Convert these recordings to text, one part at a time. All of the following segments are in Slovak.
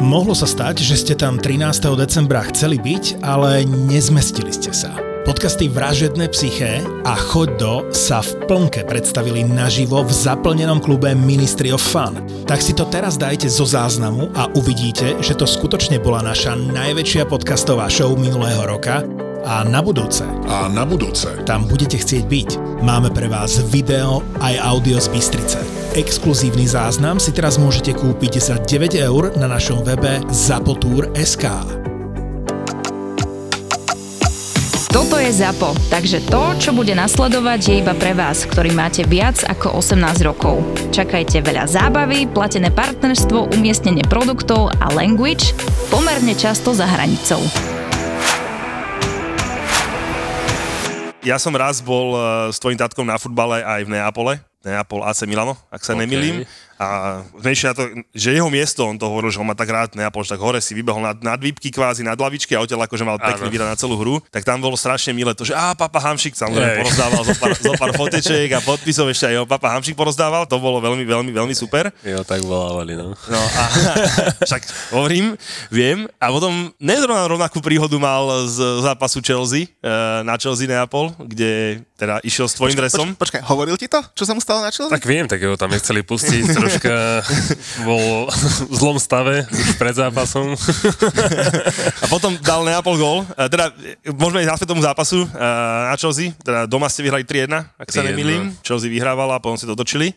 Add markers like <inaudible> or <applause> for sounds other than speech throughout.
Mohlo sa stať, že ste tam 13. decembra chceli byť, ale nezmestili ste sa. Podcasty Vražedné psyché a Choď do sa v plnke predstavili naživo v zaplnenom klube Ministry of Fun. Tak si to teraz dajte zo záznamu a uvidíte, že to skutočne bola naša najväčšia podcastová show minulého roka a na budúce. A na budúce. Tam budete chcieť byť. Máme pre vás video aj audio z Bystrice. Exkluzívny záznam si teraz môžete kúpiť za 9 eur na našom webe zapotur.sk. Toto je ZAPO, takže to, čo bude nasledovať, je iba pre vás, ktorý máte viac ako 18 rokov. Čakajte veľa zábavy, platené partnerstvo, umiestnenie produktov a language pomerne často za hranicou. Ja som raz bol eh, s tvojim tatkom na futbale aj v Neapole, Neapol AC Milano, ak sa okay. nemilím. A menšia to, že jeho miesto, on to hovoril, že on má tak rád Neapol, že tak hore si vybehol nad, nad výpky kvázi, nad lavičky a odtiaľ akože mal pekný výraz na celú hru, tak tam bolo strašne milé to, že á, papa Hamšik samozrejme porozdával zo pár, zo pár <laughs> fotečiek a podpisov ešte aj jeho papa Hamšik porozdával, to bolo veľmi, veľmi, veľmi super. Jo, tak volávali, no. No a <laughs> však hovorím, viem. A potom nezrovna rovnakú príhodu mal z zápasu Chelsea, eh, na Chelsea Neapol, kde teda išiel s tvojim dresom. Poč, počkaj, hovoril ti to, čo sa mu stalo na Chelsea? Tak viem, tak ho tam nechceli pustiť, <laughs> troška <laughs> bol v zlom stave už pred zápasom. A potom dal Neapol gól. Teda môžeme ísť tomu zápasu e, na Chelsea. Teda doma ste vyhrali 3-1, ak sa nemýlim. Chelsea vyhrávala a potom si to točili.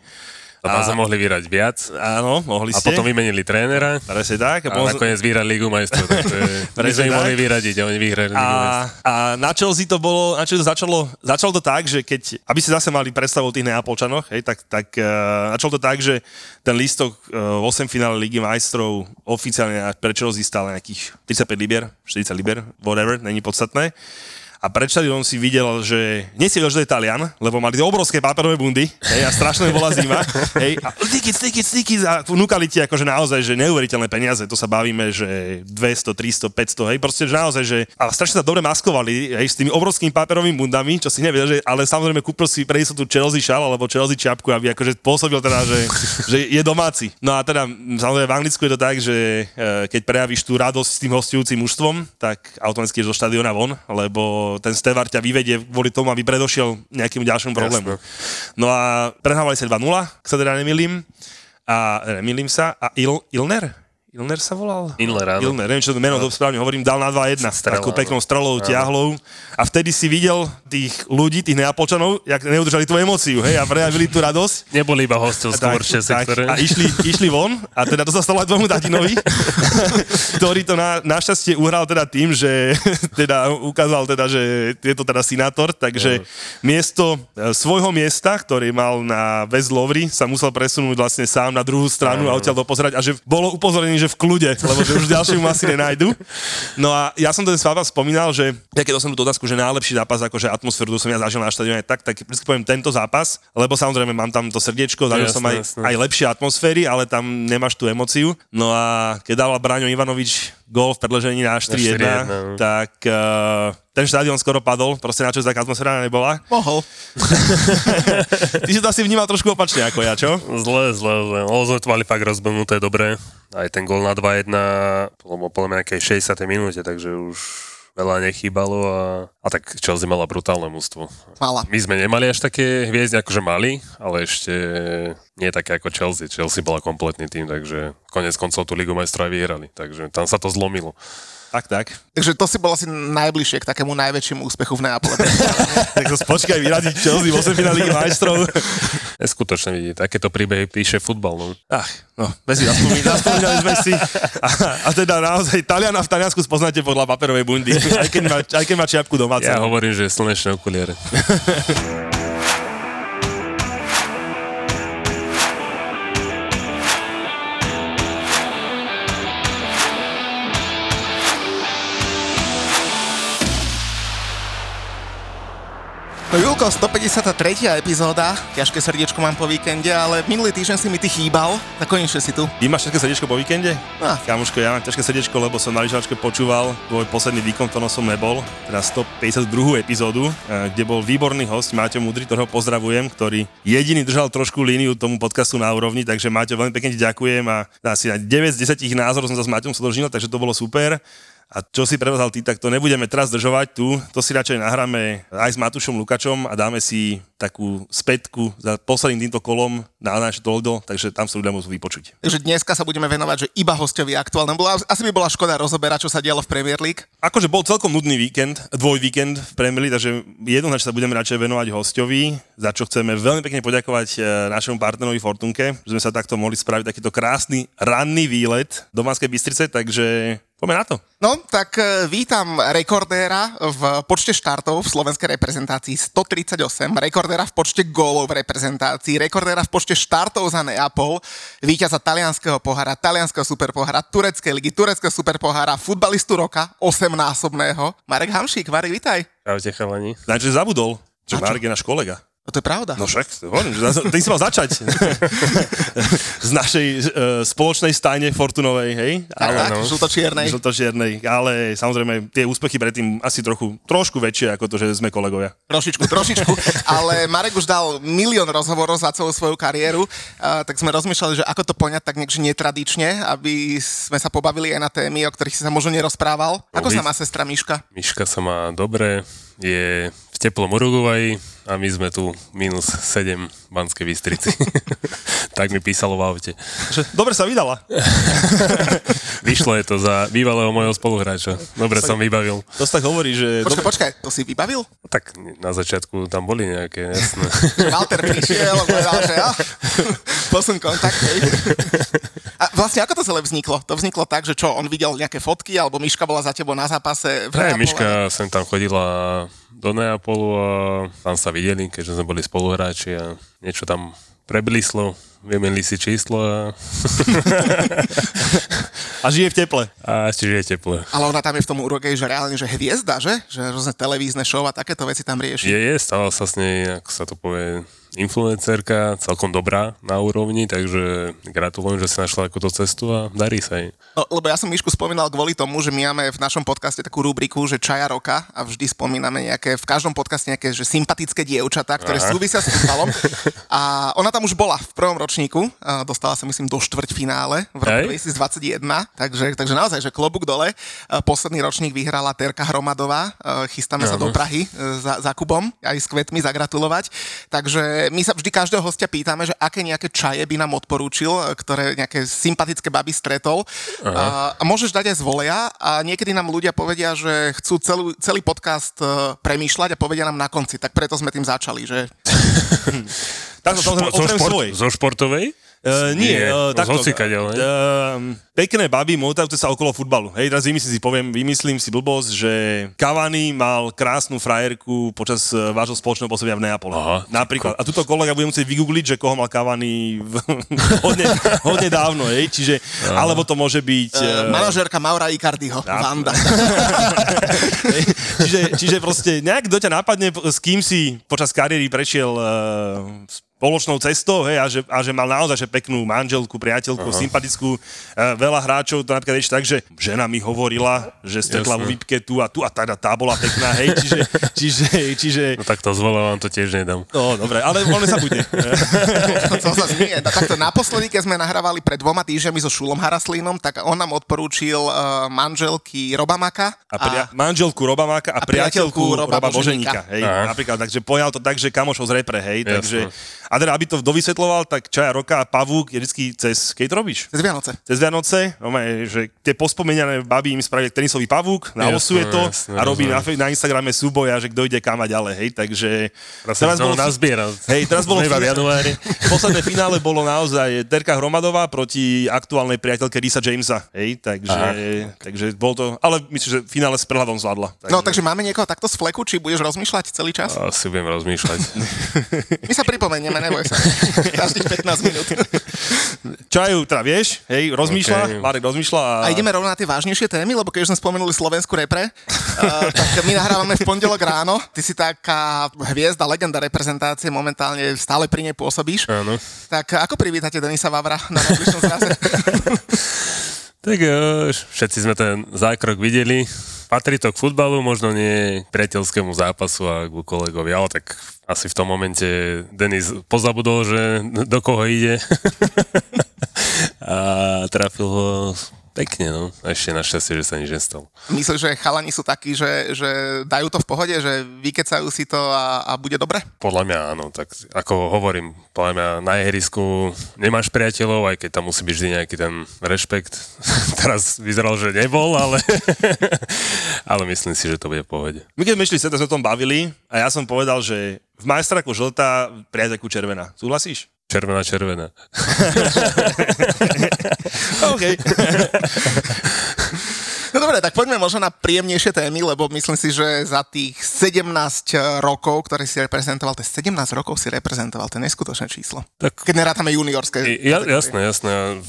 A sa mohli vyrať viac. Áno, mohli ste. A potom vymenili trénera. Presne tak. A, a nakoniec vyhrali Ligu majstrov. <laughs> my sme im mohli vyradiť a oni vyhrali Ligu a, a na Chelsea to bolo, na Chelsea začalo, začalo to tak, že keď, aby ste zase mali predstavu o tých Neapolčanoch, hej, tak, tak uh, začalo to tak, že ten lístok uh, v 8 finále Ligy majstrov oficiálne pre Chelsea stále nejakých 35 liber, 40 liber, whatever, není podstatné a pred štadiónom si videl, že nie si videl, že to je Talian, lebo mali tie obrovské páperové bundy hej, a strašne bola zima. Hej, a tickets, tickets, tickets a vnúkali ti akože naozaj, že neuveriteľné peniaze, to sa bavíme, že 200, 300, 500, hej, proste, že naozaj, že a strašne sa dobre maskovali, hej, s tými obrovskými páperovými bundami, čo si nevedel, že, ale samozrejme kúpil si pre tu Chelsea šal alebo Chelsea čiapku, aby akože pôsobil teda, že, že je domáci. No a teda samozrejme v Anglicku je to tak, že e, keď prejavíš tú radosť s tým hostujúcim mužstvom, tak automaticky je zo štadiona von, lebo ten Stevar ťa vyvedie kvôli tomu, aby predošiel nejakým ďalším problémom. No a prehrávali sa 2-0, ak sa teda nemilím. A nemilím sa. A Il, Ilner? Ilner sa volal? Ilner, áno. Ilner, neviem, čo to meno no. správne hovorím, dal na 2-1, takú peknou strelou, tiahlou. A vtedy si videl tých ľudí, tých Neapolčanov, jak neudržali tú emóciu, hej, a prejavili tú radosť. Neboli iba hostovskú sektore. A išli, išli von, a teda to sa stalo aj tvojmu tatinovi, <laughs> ktorý to na, našťastie uhral teda tým, že <laughs> teda ukázal teda, že je to teda sinátor, takže no. miesto e, svojho miesta, ktorý mal na West Lovry, sa musel presunúť vlastne sám na druhú stranu no. a odtiaľ dopozerať a že bolo upozornený, že v kľude, lebo že už ďalšiu asi nenajdu. No a ja som ten zápas spomínal, že ja keď som tú otázku, že najlepší zápas, akože atmosféru, som ja zažil na štadióne tak, tak vždy poviem tento zápas, lebo samozrejme mám tam to srdiečko, zažil jasne, som aj, jasne. aj lepšie atmosféry, ale tam nemáš tú emociu. No a keď dával Braňo Ivanovič gol v predlžení na 4-1, 4-1 tak uh, ten štadión skoro padol, proste na čo taká atmosféra nebola. Mohol. <laughs> Ty si to asi vnímal trošku opačne ako ja, čo? Zle, zle, zle. Sme to mali fakt rozbenuté dobre. Aj ten gol na 2-1, bolo podľa mňa nejakej 60. minúte, takže už veľa nechýbalo a, a tak Chelsea mala brutálne mústvo. Mala. My sme nemali až také hviezdy, akože mali, ale ešte nie také ako Chelsea. Chelsea bola kompletný tým, takže konec koncov tú Ligu majstrov aj vyhrali, takže tam sa to zlomilo. Tak, tak. Takže to si bol asi najbližšie k takému najväčšiemu úspechu v Neapole. <laughs> tak to spočkaj vyradiť Chelsea v 8 finále majstrov. Neskutočne vidieť, takéto príbehy píše futbal. No. Ach, no, bez si zaspomínali sme si. A, a, teda naozaj Taliana v Taliansku spoznáte podľa paperovej bundy, aj keď má, aj keď má čiapku domáca. Ja hovorím, že slnečné okuliare. <laughs> No Julko, 153. epizóda, ťažké srdiečko mám po víkende, ale minulý týždeň si mi ty chýbal, tak konečne si tu. Ty máš ťažké srdiečko po víkende? Ah. Kamuško, ja mám ťažké srdiečko, lebo som na lyžovačke počúval tvoj posledný výkon, ktorom som nebol, teda 152. epizódu, eh, kde bol výborný host Máťo Mudry, ktorého pozdravujem, ktorý jediný držal trošku líniu tomu podcastu na úrovni, takže Máťo, veľmi pekne ti ďakujem a asi na 9 z 10 názorov som sa s Máťom sodožnil, takže to bolo super. A čo si prevzal ty, tak to nebudeme teraz zdržovať tu, to si radšej nahráme aj s Matušom Lukačom a dáme si takú spätku za posledným týmto kolom na naše Toldo, takže tam sa ľudia môžu vypočuť. Takže dneska sa budeme venovať, že iba hostovi aktuálne. Bola, asi by bola škoda rozoberať, čo sa dialo v Premier League. Akože bol celkom nudný víkend, dvoj víkend v Premier League, takže jednoznačne sa budeme radšej venovať hostovi, za čo chceme veľmi pekne poďakovať e, našemu partnerovi Fortunke, že sme sa takto mohli spraviť takýto krásny ranný výlet do Banskej Bystrice, takže poďme na to. No, tak e, vítam rekordéra v počte štartov v slovenskej reprezentácii 138, rekordéra v počte gólov v reprezentácii, rekordéra v počte štartov za Neapol, víťaza talianského pohára, talianského superpohára, tureckej ligy, tureckého superpohára, futbalistu roka, 8-násobného. Marek Hamšík, Marek, vitaj. Čaute chalani. Takže zabudol, že? Marek je náš kolega. No to je pravda. No však, hovorím, ty si mal začať <laughs> z našej uh, spoločnej stajne Fortunovej, hej? tak, tak, no. žlto-čiernej. Žltočiernej, ale samozrejme tie úspechy predtým asi trochu, trošku väčšie ako to, že sme kolegovia. Trošičku, trošičku, <laughs> ale Marek už dal milión rozhovorov za celú svoju kariéru, uh, tak sme rozmýšľali, že ako to poňať tak niekže netradične, aby sme sa pobavili aj na témy, o ktorých si sa možno nerozprával. Ako vy- sa má sestra Miška? Miška sa má dobre, je teplom Uruguayi a my sme tu minus 7 v Banskej Bystrici. <laughs> tak mi písalo v aute. Dobre sa vydala. <laughs> Vyšlo je to za bývalého môjho spoluhráča. Dobre som vybavil. To sa tak hovorí, že... Počkaj, počkaj, to si vybavil? Tak na začiatku tam boli nejaké, jasné. <laughs> Walter prišiel a povedal, že ja, posun kontakt. hej. A vlastne ako to celé vzniklo? To vzniklo tak, že čo, on videl nejaké fotky, alebo Miška bola za tebou na zápase v Neapole? Miška sem tam chodila do Neapolu a tam sa videli, keďže sme boli spoluhráči a niečo tam preblíslo, vymenili si číslo a, <laughs> A žije v teple. a ešte žije teple. Ale ona tam je v tom Uruguay, že reálne, že hviezda, že? Že rôzne televízne show a takéto veci tam rieši. Je, je, stala sa s nej, ako sa to povie, influencerka, celkom dobrá na úrovni, takže gratulujem, že si našla takúto cestu a darí sa jej. No, lebo ja som Mišku spomínal kvôli tomu, že my máme v našom podcaste takú rubriku, že čaja roka a vždy spomíname nejaké, v každom podcaste nejaké že sympatické dievčatá, ktoré Aha. súvisia s futbalom. A ona tam už bola v prvom ročníku, dostala sa myslím do štvrťfinále v roku Hej. 2021, takže, takže naozaj, že klobúk dole. Posledný ročník vyhrala Terka Hromadová, chystáme sa Áno. do Prahy e, za, za Kubom, aj s kvetmi zagratulovať. Takže my sa vždy každého hostia pýtame, že aké nejaké čaje by nám odporúčil, e, ktoré nejaké sympatické baby stretol. A, a môžeš dať aj z voleja a niekedy nám ľudia povedia, že chcú celú, celý podcast e, premýšľať a povedia nám na konci. Tak preto sme tým začali, že <laughs> Tak to samozrejme zo, okrem šport, svojej. zo športovej? Uh, nie, Nie, uh, takto. ne? Uh, pekné baby motajúce sa okolo futbalu. Hej, teraz vymyslím si, poviem, vymyslím si blbosť, že Cavani mal krásnu frajerku počas uh, vášho spoločného pôsobenia v Neapole. Aha. Napríklad. A tuto kolega bude musieť vygoogliť, že koho mal Cavani v, <laughs> hodne, hodne dávno, hej, čiže, alebo to môže byť... e, uh, manažérka Maura Icardiho, Ja- Vanda. Hej, <laughs> <laughs> čiže, čiže proste nejak kto ťa napadne, s kým si počas kariéry prešiel uh, spoločnou cestou hej, a, že, a že mal naozaj že peknú manželku, priateľku, Aha. sympatickú, uh, veľa hráčov, to napríklad ešte tak, že žena mi hovorila, že stretla vo Jasné. výpke tu a tu a tá, tá bola pekná, hej, čiže, <laughs> čiže, čiže No tak to zvolám, vám to tiež nedám. No, dobre, ale on sa bude. <laughs> to sa zmie. No, takto naposledy, keď sme nahrávali pred dvoma týždňami so Šulom Haraslínom, tak on nám odporúčil uh, manželky Robamaka A pria- manželku Roba Máka a, a priateľku priateľku Roba, Roba Boženíka. Boženíka. Hej, Aha. napríklad, takže pojal to tak, že kamošov z repre, hej, Jasné. takže... A teda, aby to dovysvetloval, tak Čaja Roka a Pavúk je vždy cez... Keď to robíš? cez Vianoce. Cez Vianoce, no, že tie pospomínané baby im spravili tenisový pavúk, nalosuje Jasné, to jasné, a robí na, na Instagrame súboja, že kto ide kam a ďalej, hej, takže... Teraz sa bolo- to nazbiera. Hej, teraz bolo... <laughs> Januári. <laughs> Posledné finále bolo naozaj Terka Hromadová proti aktuálnej priateľke Risa Jamesa, hej, takže, takže bol to... Ale myslím, že finále s prehľadom zvládla. No, takže máme niekoho takto z fleku, či budeš rozmýšľať celý čas? Asi budem rozmýšľať. <laughs> My sa pripomenieme, Vysvetlíme, neboj sa. Každých 15 minút. Čaju, teda vieš, hej, rozmýšľa, okay. Marek rozmýšľa. A... a ideme rovno na tie vážnejšie témy, lebo keď už sme spomenuli Slovensku repre, uh, tak my nahrávame v pondelok ráno. Ty si taká hviezda, legenda reprezentácie, momentálne stále pri nej pôsobíš. Áno. Tak ako privítate Denisa Vavra na najbližšom zraze? <laughs> tak jo, všetci sme ten zákrok videli. Patrí to k futbalu, možno nie k priateľskému zápasu a k kolegovi, ale tak asi v tom momente Denis pozabudol, že do koho ide. <laughs> A trafil ho Pekne, no. Ešte našťastie, že sa nič nestalo. Myslíš, že chalani sú takí, že, že dajú to v pohode, že vykecajú si to a, a bude dobre? Podľa mňa áno. Tak ako hovorím, podľa mňa na ihrisku nemáš priateľov, aj keď tam musí byť vždy nejaký ten rešpekt. <laughs> Teraz vyzeral, že nebol, ale, <laughs> ale myslím si, že to bude v pohode. My keď sme išli sa o tom bavili a ja som povedal, že v majstraku žltá, priateľku červená. Súhlasíš? Červená, červená. <laughs> OK. No dobre, tak poďme možno na príjemnejšie témy, lebo myslím si, že za tých 17 rokov, ktoré si reprezentoval, to je 17 rokov si reprezentoval, to je neskutočné číslo. Tak, keď nerátame juniorské. Ja, jasné, jasné.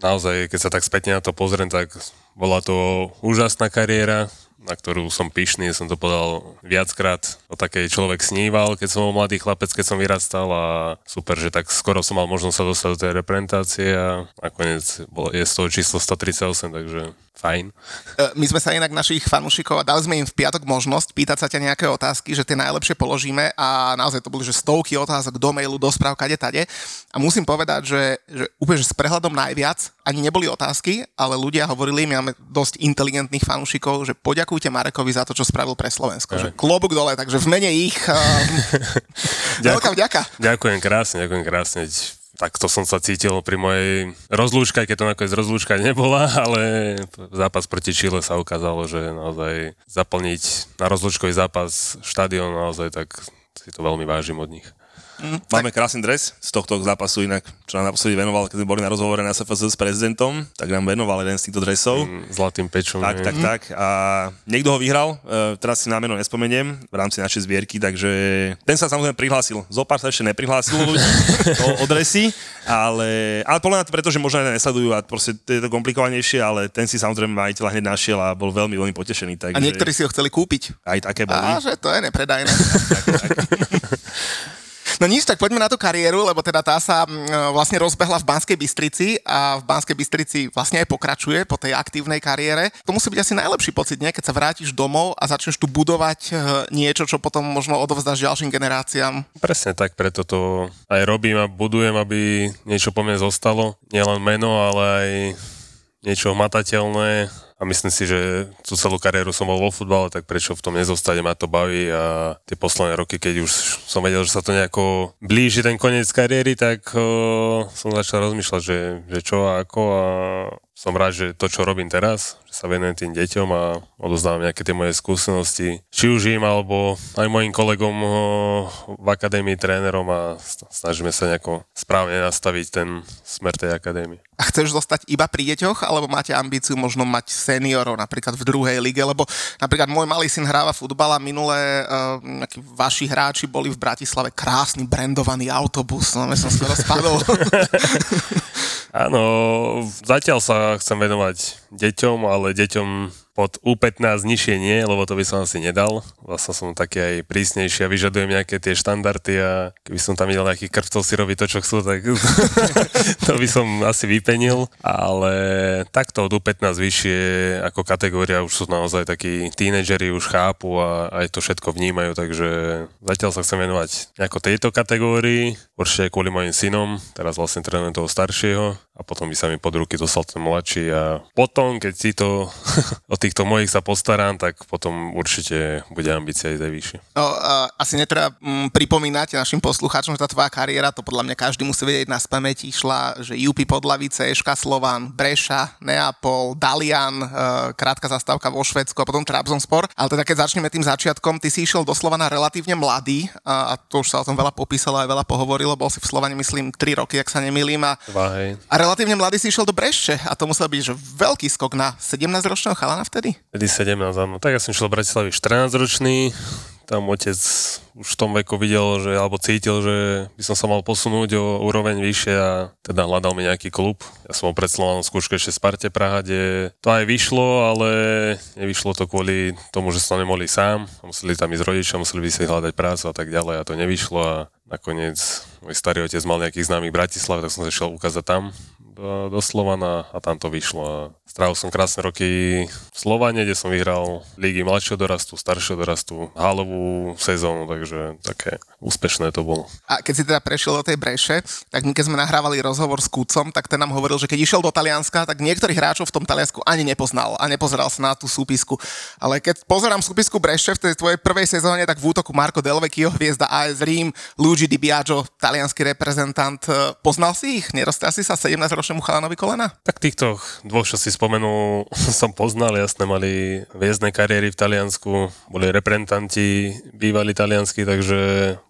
Naozaj, keď sa tak spätne na to pozriem, tak bola to úžasná kariéra na ktorú som pyšný, som to povedal viackrát, o takej človek sníval, keď som bol mladý chlapec, keď som vyrastal a super, že tak skoro som mal možnosť sa dostať do tej reprezentácie a nakoniec je z toho číslo 138, takže fajn. E, my sme sa inak našich fanúšikov a dali sme im v piatok možnosť pýtať sa ťa nejaké otázky, že tie najlepšie položíme a naozaj to boli že stovky otázok do mailu, do správ, kade tade. A musím povedať, že, že úplne že s prehľadom najviac ani neboli otázky, ale ľudia hovorili, my máme dosť inteligentných fanúšikov, že poďakujte Marekovi za to, čo spravil pre Slovensko. Že klobúk dole, takže v mene ich <laughs> uh, veľká vďaka. Ďakujem krásne, ďakujem krásne tak to som sa cítil pri mojej rozlúčke, keď to nakoniec rozlúčka nebola, <laughs> ale zápas proti Chile sa ukázalo, že naozaj zaplniť na rozlúčkový zápas štadión naozaj, tak si to veľmi vážim od nich. Mm, Máme tak... krásny dres z tohto zápasu inak, čo nám naposledy venoval, keď sme boli na rozhovore na SFS s prezidentom, tak nám venoval jeden z týchto dresov. Mm, zlatým pečom. Tak, tak, mm. tak. A niekto ho vyhral, e, teraz si na meno nespomeniem, v rámci našej zbierky, takže ten sa samozrejme prihlásil. Zopár sa ešte neprihlásil o, o dresy, ale, ale podľa mňa to preto, že možno aj nesledujú a proste je to komplikovanejšie, ale ten si samozrejme majiteľ hneď našiel a bol veľmi, veľmi potešený. Takže... A niektorí si ho chceli kúpiť. Aj také boli. A že to je nepredajné. <laughs> tak, tak. <laughs> No nič, tak poďme na tú kariéru, lebo teda tá sa mm, vlastne rozbehla v Banskej Bystrici a v Banskej Bystrici vlastne aj pokračuje po tej aktívnej kariére. To musí byť asi najlepší pocit, nie? keď sa vrátiš domov a začneš tu budovať eh, niečo, čo potom možno odovzdáš ďalším generáciám. Presne tak, preto to aj robím a budujem, aby niečo po mne zostalo. Nielen meno, ale aj niečo matateľné a myslím si, že tú celú kariéru som bol vo futbale, tak prečo v tom nezostať, ma to baví a tie posledné roky, keď už som vedel, že sa to nejako blíži ten koniec kariéry, tak o, som začal rozmýšľať, že, že čo a ako a som rád, že to, čo robím teraz, že sa venujem tým deťom a odozdávam nejaké tie moje skúsenosti, či už im, alebo aj mojim kolegom v akadémii, trénerom a snažíme sa nejako správne nastaviť ten smer tej akadémie. A chceš zostať iba pri deťoch, alebo máte ambíciu možno mať seniorov napríklad v druhej lige, lebo napríklad môj malý syn hráva futbal a minulé uh, vaši hráči boli v Bratislave krásny brandovaný autobus, no som skoro spadol. <laughs> Áno, zatiaľ sa chcem venovať deťom, ale deťom pod U15 nižšie nie, lebo to by som asi nedal. Vlastne som taký aj prísnejší a vyžadujem nejaké tie štandardy a keby som tam videl nejakých krvcov si robiť to, čo chcú, tak <laughs> to by som asi vypenil. Ale takto od U15 vyššie ako kategória už sú naozaj takí tínedžeri, už chápu a aj to všetko vnímajú, takže zatiaľ sa chcem venovať nejako tejto kategórii, určite kvôli mojim synom, teraz vlastne trénujem toho staršieho a potom by sa mi pod ruky dostal ten mladší a potom, keď si to <laughs> o týchto mojich sa postarám, tak potom určite bude ambícia ísť aj vyššie. No, uh, asi netreba mm, pripomínať našim poslucháčom, že tá tvoja kariéra, to podľa mňa každý musí vedieť na spamäti, išla, že UP Podlavice, Eška Slovan, Breša, Neapol, Dalian, uh, krátka zastávka vo Švedsku a potom Trabzonspor. Ale teda keď začneme tým začiatkom, ty si išiel do Slovana relatívne mladý uh, a to už sa o tom veľa popísalo aj veľa pohovorilo, bol si v Slovane myslím 3 roky, ak sa nemýlim. A, a relatívne mladý si išiel do Brešče a to musel byť že veľký skok na 17-ročného chalana vtedy? Vtedy 17, áno. Tak ja som šiel do Bratislavy 14-ročný, tam otec už v tom veku videl, že, alebo cítil, že by som sa mal posunúť o úroveň vyššie a teda hľadal mi nejaký klub. Ja som bol pred Slovanom skúške ešte Sparte Praha, kde to aj vyšlo, ale nevyšlo to kvôli tomu, že som nemohli sám. Museli tam ísť rodičia, museli by si hľadať prácu a tak ďalej a to nevyšlo a nakoniec môj starý otec mal nejakých známych v Bratislave, tak som sa šiel ukázať tam do, do Slovana a tam to vyšlo. Strávil som krásne roky v Slovane, kde som vyhral lígy mladšieho dorastu, staršieho dorastu, halovú sezónu, takže také úspešné to bolo. A keď si teda prešiel do tej breše, tak my keď sme nahrávali rozhovor s Kúcom, tak ten nám hovoril, že keď išiel do Talianska, tak niektorých hráčov v tom Taliansku ani nepoznal a nepozeral sa na tú súpisku. Ale keď pozerám súpisku breše v tej tvojej prvej sezóne, tak v útoku Marco Delvecchio, hviezda AS Rím, Luigi Di Biagio, talianský reprezentant. Poznal si ich? Neroztrel si sa 17-ročnému chalanovi kolena? Tak týchto dvoch, čo si spomenul, <laughs> som poznal, jasne mali viezdne kariéry v Taliansku, boli reprezentanti bývali talianskí, takže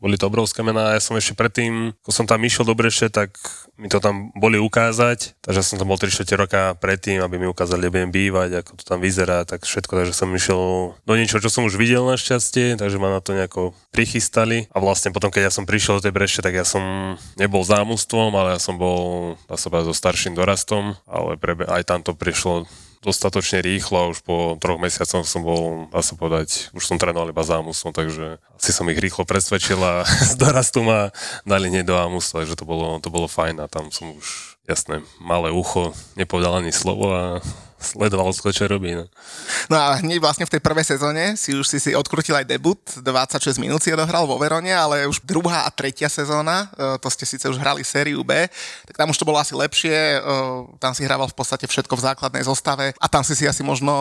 boli to obrovské mená. Ja som ešte predtým, ko som tam išiel do Breše, tak mi to tam boli ukázať, takže som tam bol 3 roka predtým, aby mi ukázali, kde budem bývať, ako to tam vyzerá, tak všetko, takže som išiel do niečo, čo som už videl našťastie, takže ma na to nejako prichystali. A vlastne potom, keď ja som prišiel do tej Breše, tak ja som nebol zámustvom, ale ja som bol, dá sa so starším dorastom, ale prebe- aj tam to prišlo dostatočne rýchlo už po troch mesiacoch som bol, dá sa povedať, už som trénoval iba za Amusom, takže asi som ich rýchlo presvedčil a <laughs> z dorastu ma dali hneď do Amusu, takže to bolo, to bolo fajn a tam som už, jasné, malé ucho, nepovedal ani slovo a sledoval skôr, čo robí. No. no a hneď vlastne v tej prvej sezóne si už si si odkrutil aj debut, 26 minút si odohral vo Verone, ale už druhá a tretia sezóna, e, to ste síce už hrali sériu B, tak tam už to bolo asi lepšie, e, tam si hrával v podstate všetko v základnej zostave a tam si si asi možno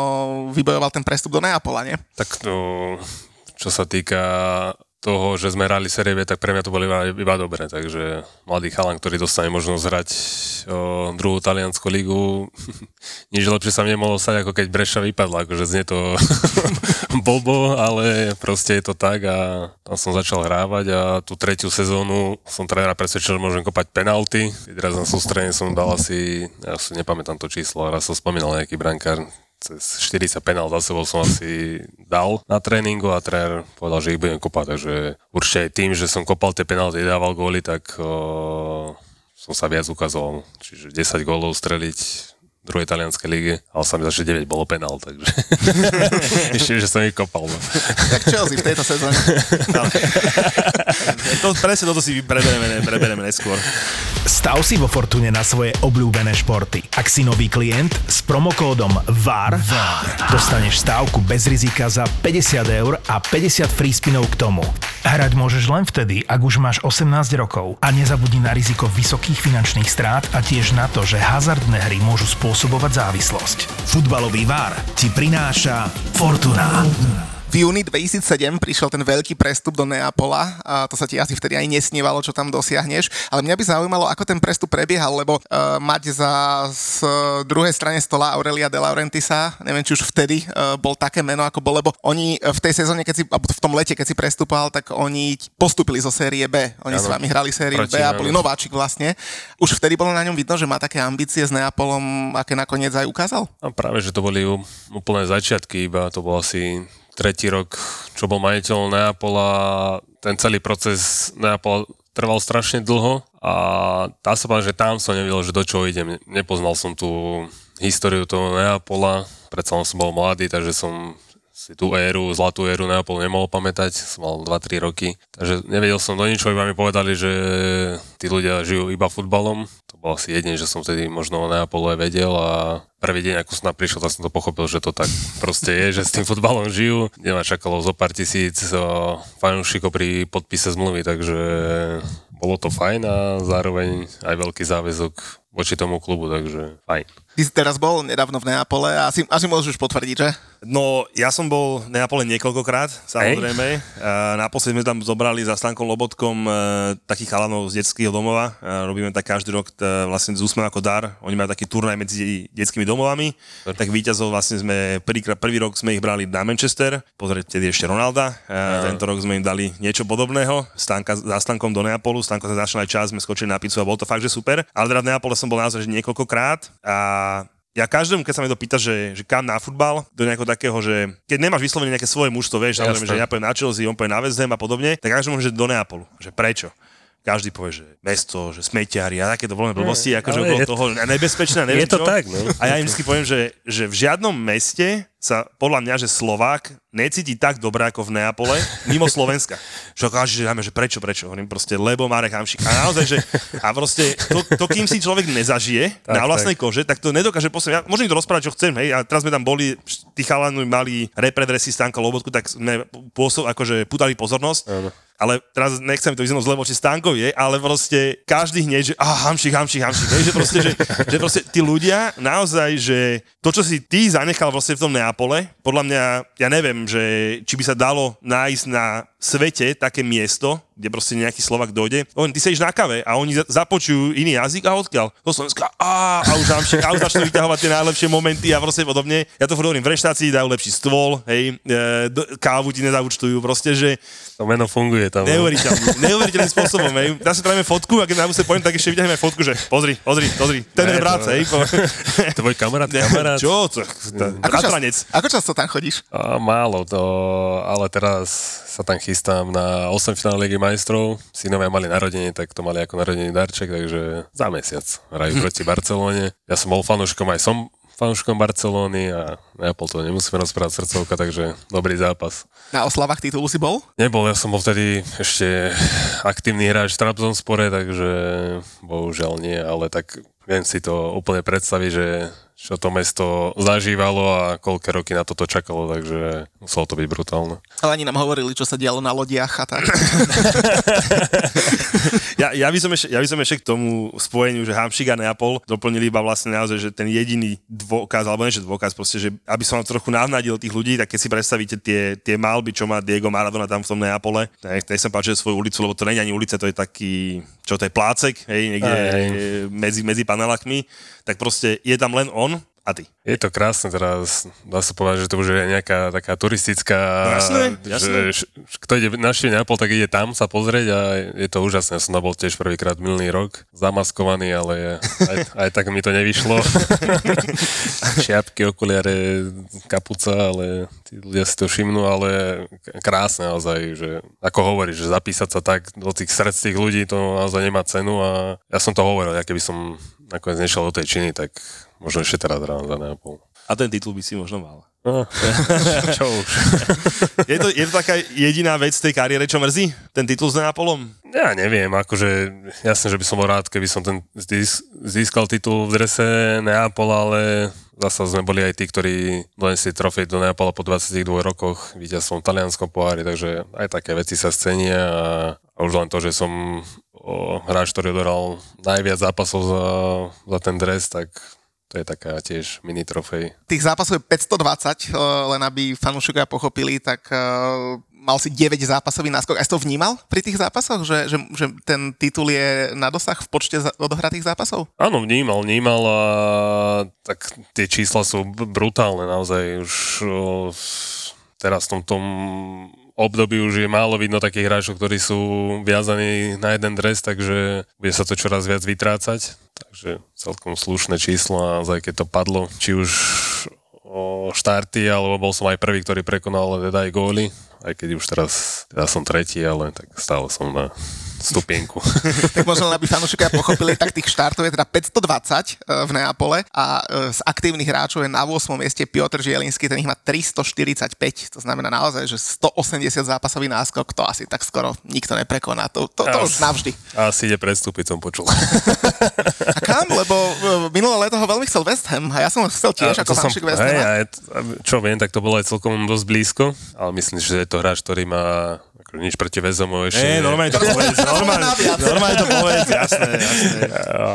vybojoval ten prestup do Neapola, nie? Tak to, čo sa týka toho, že sme hrali série B, tak pre mňa to bolo iba, iba dobré, takže mladý chalan, ktorý dostane možnosť hrať o, druhú taliansku ligu, <laughs> nič lepšie sa nemohlo stať, ako keď Breša vypadla, akože znie to <laughs> bobo, ale proste je to tak a tam som začal hrávať a tú tretiu sezónu som trénera presvedčil, že môžem kopať penalty. Teraz na sústrenie som dal asi, ja si nepamätám to číslo, raz som spomínal nejaký brankár, cez 40 penál za sebou som asi dal na tréningu a tréner povedal, že ich budem kopať, takže určite aj tým, že som kopal tie penálty, dával góly, tak o, som sa viac ukazoval. Čiže 10 gólov streliť druhej talianskej ligy, ale sa mi že 9 bolo penál, takže <laughs> ešte, že som ich kopal. No. Tak Chelsea v tejto sezóne. No. <laughs> to, presne toto si preberieme, preberieme neskôr. Stav si vo Fortune na svoje obľúbené športy. Ak si nový klient, s promokódom VAR, VAR dostaneš stávku bez rizika za 50 eur a 50 free spinov k tomu. Hrať môžeš len vtedy, ak už máš 18 rokov a nezabudni na riziko vysokých finančných strát a tiež na to, že hazardné hry môžu spôsobiť spôsobovať závislosť. Futbalový vár ti prináša Fortuna. V júni 2007 prišiel ten veľký prestup do Neapola a to sa ti asi vtedy aj nesnívalo, čo tam dosiahneš. Ale mňa by zaujímalo, ako ten prestup prebiehal, lebo uh, mať za z druhej strane stola Aurelia De Laurentisa, neviem, či už vtedy uh, bol také meno, ako bol, lebo oni v tej sezóne, keď si, v tom lete, keď si prestupoval, tak oni postupili zo série B. Oni ano, s vami hrali sériu B a boli nováčik vlastne. Už vtedy bolo na ňom vidno, že má také ambície s Neapolom, aké nakoniec aj ukázal? A práve, že to boli úplné začiatky, iba to bol asi tretí rok, čo bol majiteľ Neapola, ten celý proces Neapola trval strašne dlho a dá sa povedať, že tam som nevedel, že do čoho idem. Nepoznal som tú históriu toho Neapola, predsa som bol mladý, takže som si tú éru, zlatú éru Neapol nemohol pamätať, som mal 2-3 roky, takže nevedel som do ničoho, iba mi povedali, že tí ľudia žijú iba futbalom, to bol asi jedine, že som vtedy možno o Neapole vedel a prvý deň, ako som tam prišiel, tak som to pochopil, že to tak proste je, že s tým futbalom žijú, ma čakalo zo pár tisíc fanúšikov pri podpise zmluvy, takže bolo to fajn a zároveň aj veľký záväzok voči tomu klubu, takže fajn. Ty si teraz bol nedávno v Neapole a asi, asi môžeš potvrdiť, že? No, ja som bol v Neapole niekoľkokrát, samozrejme. Naposledy sme tam zobrali za Stankom Lobotkom e, takých chalanov z detského domova. Robíme tak každý rok vlastne z úsmev ako dar. Oni majú taký turnaj medzi detskými domovami. Tak víťazov vlastne sme prvý, prvý rok sme ich brali na Manchester. Pozrite ešte Ronalda. Ja. Tento rok sme im dali niečo podobného. Stanka, za Stankom do Neapolu. Stanko sa začal aj čas, sme skočili na pizzu a bol to fakt, že super. Ale teda v Neapole som bol naozaj niekoľkokrát a ja každému, keď sa mi to pýta, že, že kam na futbal, do nejakého takého, že keď nemáš vyslovene nejaké svoje mužstvo, vieš, samozrejme, že ja poviem na Chelsea, on povie na West Ham a podobne, tak každému, že do Neapolu. Že prečo? Každý povie, že mesto, že smeťari a takéto voľné blbosti, akože okolo toho nebezpečné, neviem Je to čo. tak, no. A ja im vždy poviem, že, že v žiadnom meste sa podľa mňa, že Slovák necíti tak dobre ako v Neapole, mimo <laughs> Slovenska. Čo každý, že, dáme, že prečo, prečo? Hovorím proste, lebo Marek Hamšik. A naozaj, že a proste to, to kým si človek nezažije tak, na vlastnej tak. kože, tak to nedokáže posledne. Ja môžem to rozprávať, čo chcem, hej, a teraz sme tam boli, tí chalani mali repredresy Stanka Lobotku, tak sme pôsob, akože putali pozornosť. Ano ale teraz nechcem to vyznúť zle voči Stankovi, ale proste každý hneď, že ah, hamšik, hamšik, hamšik, že proste, že, že proste tí ľudia naozaj, že to, čo si ty zanechal vlastne v tom Neapole, podľa mňa, ja neviem, že či by sa dalo nájsť na svete také miesto, kde proste nejaký Slovak dojde. Oni, ty sedíš na kave a oni započujú iný jazyk a odkiaľ? Do Slovenska. A, a už, hamšik, a už začnú vyťahovať tie najlepšie momenty a proste podobne. Ja to hovorím, v reštaurácii dajú lepší stôl, hej, e, kávu ti nezaučtujú, proste, že to meno funguje tam. No. Neuveriteľným, neuveriteľným spôsobom. Hej. Ja si spravíme fotku a keď na musí poviem, tak ešte vyťahneme fotku, že pozri, pozri, pozri, ten je brat, hej. <laughs> Tvoj kamarát, kamarát. Čo? To, ako, čas, ako často tam chodíš? A, málo, to, ale teraz sa tam chystám na 8 finále Ligy majstrov. Synovia mali narodenie, tak to mali ako narodený darček, takže za mesiac hrajú proti <laughs> Barcelone. Ja som bol fanúškom, aj som fanúškom Barcelóny a Neapol to nemusíme rozprávať srdcovka, takže dobrý zápas. Na oslavách titulu si bol? Nebol, ja som bol vtedy ešte aktívny hráč v Trabzonspore, takže bohužiaľ nie, ale tak viem si to úplne predstaviť, že čo to mesto zažívalo a koľké roky na toto čakalo, takže muselo to byť brutálne. Ale ani nám hovorili, čo sa dialo na lodiach a tak. <laughs> ja, ja, by som ešte, ja by som ešte k tomu spojeniu, že Hamšik a Neapol doplnili iba vlastne naozaj, že ten jediný dôkaz, alebo nie že dôkaz, proste, že aby som vám trochu navnadil tých ľudí, tak keď si predstavíte tie, tie malby, čo má Diego Maradona tam v tom Neapole, tak nechcem páčiť svoju ulicu, lebo to nie je ani ulica, to je taký, čo to je plácek, hej, niekde aj, aj. medzi, medzi panelakmi, tak proste je tam len on a ty. Je to krásne teraz, dá sa povedať, že to už je nejaká taká turistická, no, jasné, jasné. že kto ide naštíviť Neapol, tak ide tam sa pozrieť a je to úžasné. Som bol tiež prvýkrát minulý rok, zamaskovaný, ale aj, aj tak mi to nevyšlo. <laughs> Šiapky, okuliare, kapuca, ale tí ľudia si to všimnú, ale krásne naozaj, že ako hovoríš, že zapísať sa tak do tých srdc tých ľudí, to naozaj nemá cenu a ja som to hovoril, ja keby som nakoniec nešiel do tej činy, tak možno ešte teraz ráno za Neapol. A ten titul by si možno mal. No, <laughs> čo už. je, to, je to taká jediná vec tej kariére, čo mrzí? Ten titul s Neapolom? Ja neviem, akože jasne, že by som bol rád, keby som ten získal titul v drese Neapol, ale zasa sme boli aj tí, ktorí donesli trofej do Neapola po 22 rokoch, som v talianskom pohári, takže aj také veci sa scenia a, a už len to, že som o, hráč, ktorý odoral najviac zápasov za, za ten dres, tak to je taká tiež mini trofej. Tých zápasov je 520, eh, len aby fanúšikovia pochopili, tak uh, mal si 9 zápasový náskok. A si to vnímal pri tých zápasoch, že, že, že ten titul je na dosah v počte odohratých zápasov? Áno, vnímal, vnímal a tak tie čísla sú brutálne naozaj. Už o, teraz v tom, tom období už je málo vidno takých hráčov, ktorí sú viazaní na jeden dres, takže bude sa to čoraz viac vytrácať. Takže celkom slušné číslo a aj keď to padlo, či už o štarty, alebo bol som aj prvý, ktorý prekonal teda aj góly, aj keď už teraz teda som tretí, ale tak stále som na stupienku. <laughs> tak možno, aby fanúšikovia pochopili, tak tých štartov je teda 520 e, v Neapole a e, z aktívnych hráčov je na 8. mieste Piotr Žielinský, ten ich má 345, to znamená naozaj, že 180 zápasový náskok, to asi tak skoro nikto neprekoná, to, to, to už navždy. Asi ide predstúpiť, som počul. <laughs> a kam? Lebo e, minulé leto ho veľmi chcel West Ham a ja som ho chcel tiež a ako fanúšik West Ham. Hej, čo viem, tak to bolo aj celkom dosť blízko, ale myslím, že je to hráč, ktorý má Akože nič proti väzomu ešte. Nie, normálne to povedz, <laughs> normálne, normálne to povedz, jasné, jasné. A,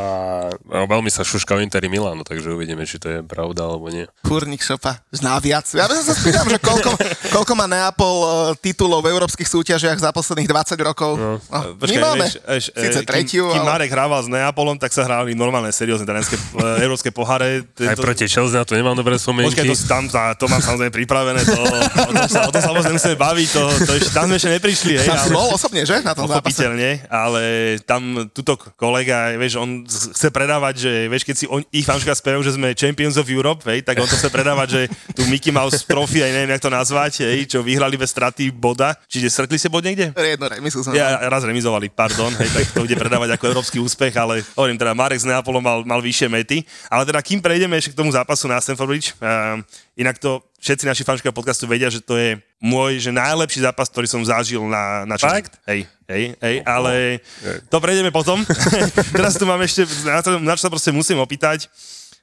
a veľmi sa šuška o Interi Milano, takže uvidíme, či to je pravda alebo nie. Kurník šopa, zná viac. Ja sa spýtam, že koľko, koľko má Neapol uh, titulov v európskych súťažiach za posledných 20 rokov. No. No, Počkej, máme. Vieš, vieš, e, tretiu, kým, kým Marek hrával s Neapolom, tak sa hrali normálne, seriózne talianské uh, európske poháre. Aj proti Chelsea to nemám dobré spomienky. Počkaj, to, tam, to mám samozrejme pripravené, to, o tom sa, o tom sa baviť, to, to ešte, tam sme ešte neprišli, hej. Ale- bol osobne, že? Na tom. Pochopiteľne, ale tam tuto kolega, vieš, on chce predávať, že vieš, keď si on, ich fanška spevajú, že sme Champions of Europe, hej, tak on to chce predávať, že tu Mickey Mouse Trophy, aj neviem, jak to nazvať, hej, čo vyhrali bez straty boda. Čiže stretli ste bod niekde? Jedno remisu som Ja raz remizovali, pardon, hej, tak to bude predávať ako európsky úspech, ale hovorím teda, Marek z Neapolom mal, mal vyššie mety. Ale teda, kým prejdeme ešte k tomu zápasu na Stanford Bridge, uh, inak to všetci naši fanškovia podcastu vedia, že to je môj, že najlepší zápas, ktorý som zažil na, na čas. Fakt? Hej, hej, hej, ale to prejdeme potom. <laughs> Teraz tu mám ešte, na, to, na čo sa proste musím opýtať.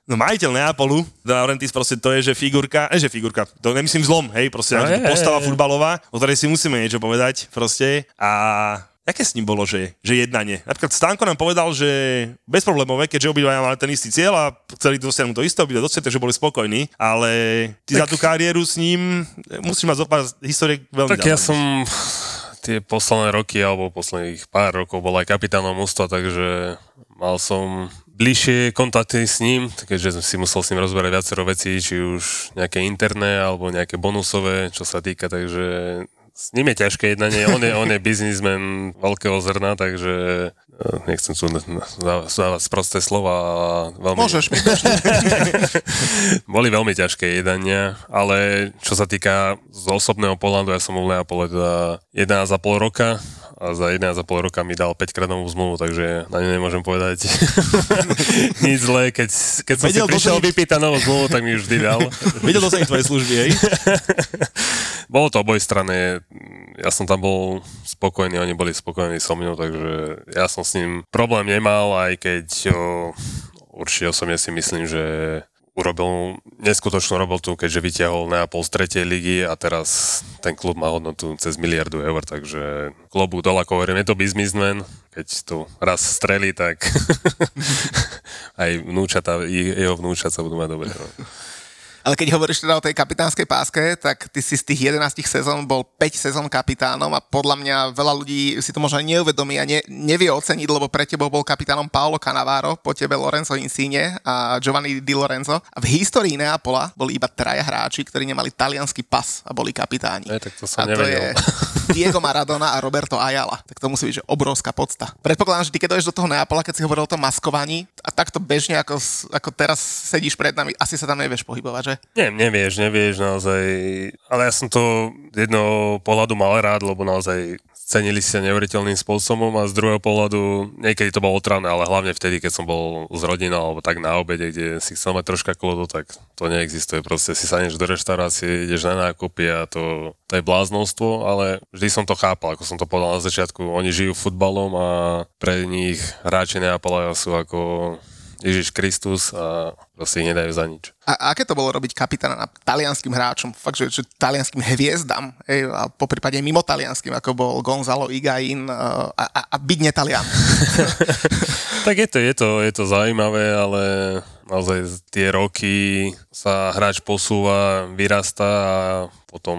No majiteľ Neapolu, De Laurentiis proste to je, že figurka, eh, že figurka, to nemyslím zlom, hej, proste no, je, postava je, je. futbalová, o ktorej si musíme niečo povedať, proste. A Aké s ním bolo, že, že jednanie? Napríklad Stanko nám povedal, že bezproblémové, keďže obidvaja mali ten istý cieľ a chceli dosiahnuť to isté, obidva dosiahli, takže boli spokojní, ale ty tak... za tú kariéru s ním musíš mať zopár historiek veľmi Tak ja dávno. som tie posledné roky, alebo posledných pár rokov bol aj kapitánom mústva, takže mal som bližšie kontakty s ním, keďže som si musel s ním rozberať viacero vecí, či už nejaké interné, alebo nejaké bonusové, čo sa týka, takže s ním je ťažké jednanie, on je, on je biznismen veľkého zrna, takže eh, nechcem tu dávať sprosté slova. Veľmi, Môžeš <laughs> boli veľmi ťažké jedania, ale čo sa týka z osobného pohľadu, ja som v Neapole teda 11,5 roka a za 11,5 roka mi dal 5 krát novú zmluvu, takže na ne nemôžem povedať <laughs> nič zlé. Keď, keď som Vedel si prišiel doceniť- vypýtať novú zmluvu, tak mi vždy dal. <laughs> Vedel doceniť tvoje služby, hej? <laughs> Bolo to oboj strany. Ja som tam bol spokojný, oni boli spokojní so mnou, takže ja som s ním problém nemal, aj keď o, určite osobne si myslím, že urobil neskutočnú robotu, keďže vyťahol Neapol z tretej ligy a teraz ten klub má hodnotu cez miliardu eur, takže klobu dole, ako je to biznismen, keď tu raz strelí, tak <laughs> aj vnúčata, jeho vnúčata budú mať dobre. No. Ale keď hovoríš teda o tej kapitánskej páske, tak ty si z tých 11 sezón bol 5 sezón kapitánom a podľa mňa veľa ľudí si to možno neuvedomí a ne, nevie oceniť, lebo pre tebou bol kapitánom Paolo Cannavaro, po tebe Lorenzo Insigne a Giovanni Di Lorenzo. A v histórii Neapola boli iba traja hráči, ktorí nemali talianský pas a boli kapitáni. E, tak to som a to nevedel. je <laughs> <laughs> Diego Maradona a Roberto Ayala. Tak to musí byť že obrovská podsta. Predpokladám, že ty keď dojdeš do toho Neapola, keď si hovoril o tom maskovaní a takto bežne, ako, ako teraz sedíš pred nami, asi sa tam nevieš pohybovať, že? Nie, nevieš, nevieš naozaj, ale ja som to z jedného pohľadu mal rád, lebo naozaj cenili sa neuveriteľným spôsobom a z druhého pohľadu niekedy to bolo otravné, ale hlavne vtedy, keď som bol s rodinou alebo tak na obede, kde si chcel mať troška klodu, tak to neexistuje. Proste si sadneš do reštaurácie, ideš na nákupy a to, to je bláznostvo, ale vždy som to chápal, ako som to povedal na začiatku. Oni žijú futbalom a pre nich hráči Neapolaja sú ako Ježiš Kristus a proste ich nedajú za nič. A, a aké to bolo robiť kapitána nad talianským hráčom? Fakt, že, že talianským hviezdam, hej, a po prípade mimo talianským, ako bol Gonzalo uh, a, a, a byť netalian. <laughs> <laughs> Tak je to, je to, je to zaujímavé, ale naozaj tie roky sa hráč posúva, vyrastá a potom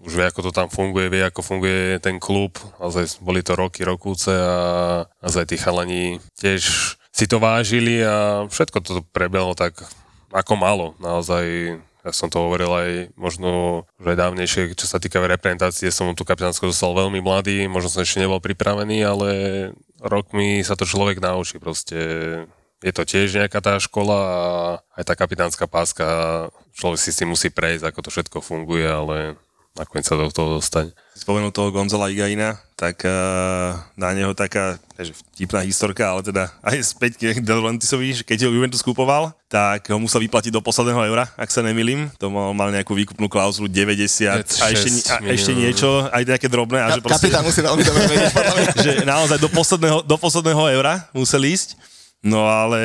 už vie, ako to tam funguje, vie, ako funguje ten klub. Naozaj boli to roky, rokúce a naozaj tí chalani tiež si to vážili a všetko to prebehlo tak ako malo. Naozaj ja som to hovoril aj možno už aj dávnejšie, čo sa týka reprezentácie, som tú kapitánsku dostal veľmi mladý, možno som ešte nebol pripravený, ale rokmi sa to človek naučí proste. Je to tiež nejaká tá škola a aj tá kapitánska páska, človek si s tým musí prejsť, ako to všetko funguje, ale nakoniec sa do toho dostať. spomenul toho Gonzala Igaina, tak uh, na neho taká že vtipná historka, ale teda aj späť k De Laurentisovi, že keď ho Juventus kupoval, tak ho musel vyplatiť do posledného eura, ak sa nemýlim. To mal, mal nejakú výkupnú klauzulu 90 a ešte, a ešte niečo, aj nejaké drobné. A že proste, Kapitán musí veľmi dobre vedieť, <laughs> že naozaj do posledného, do posledného eura musel ísť. No ale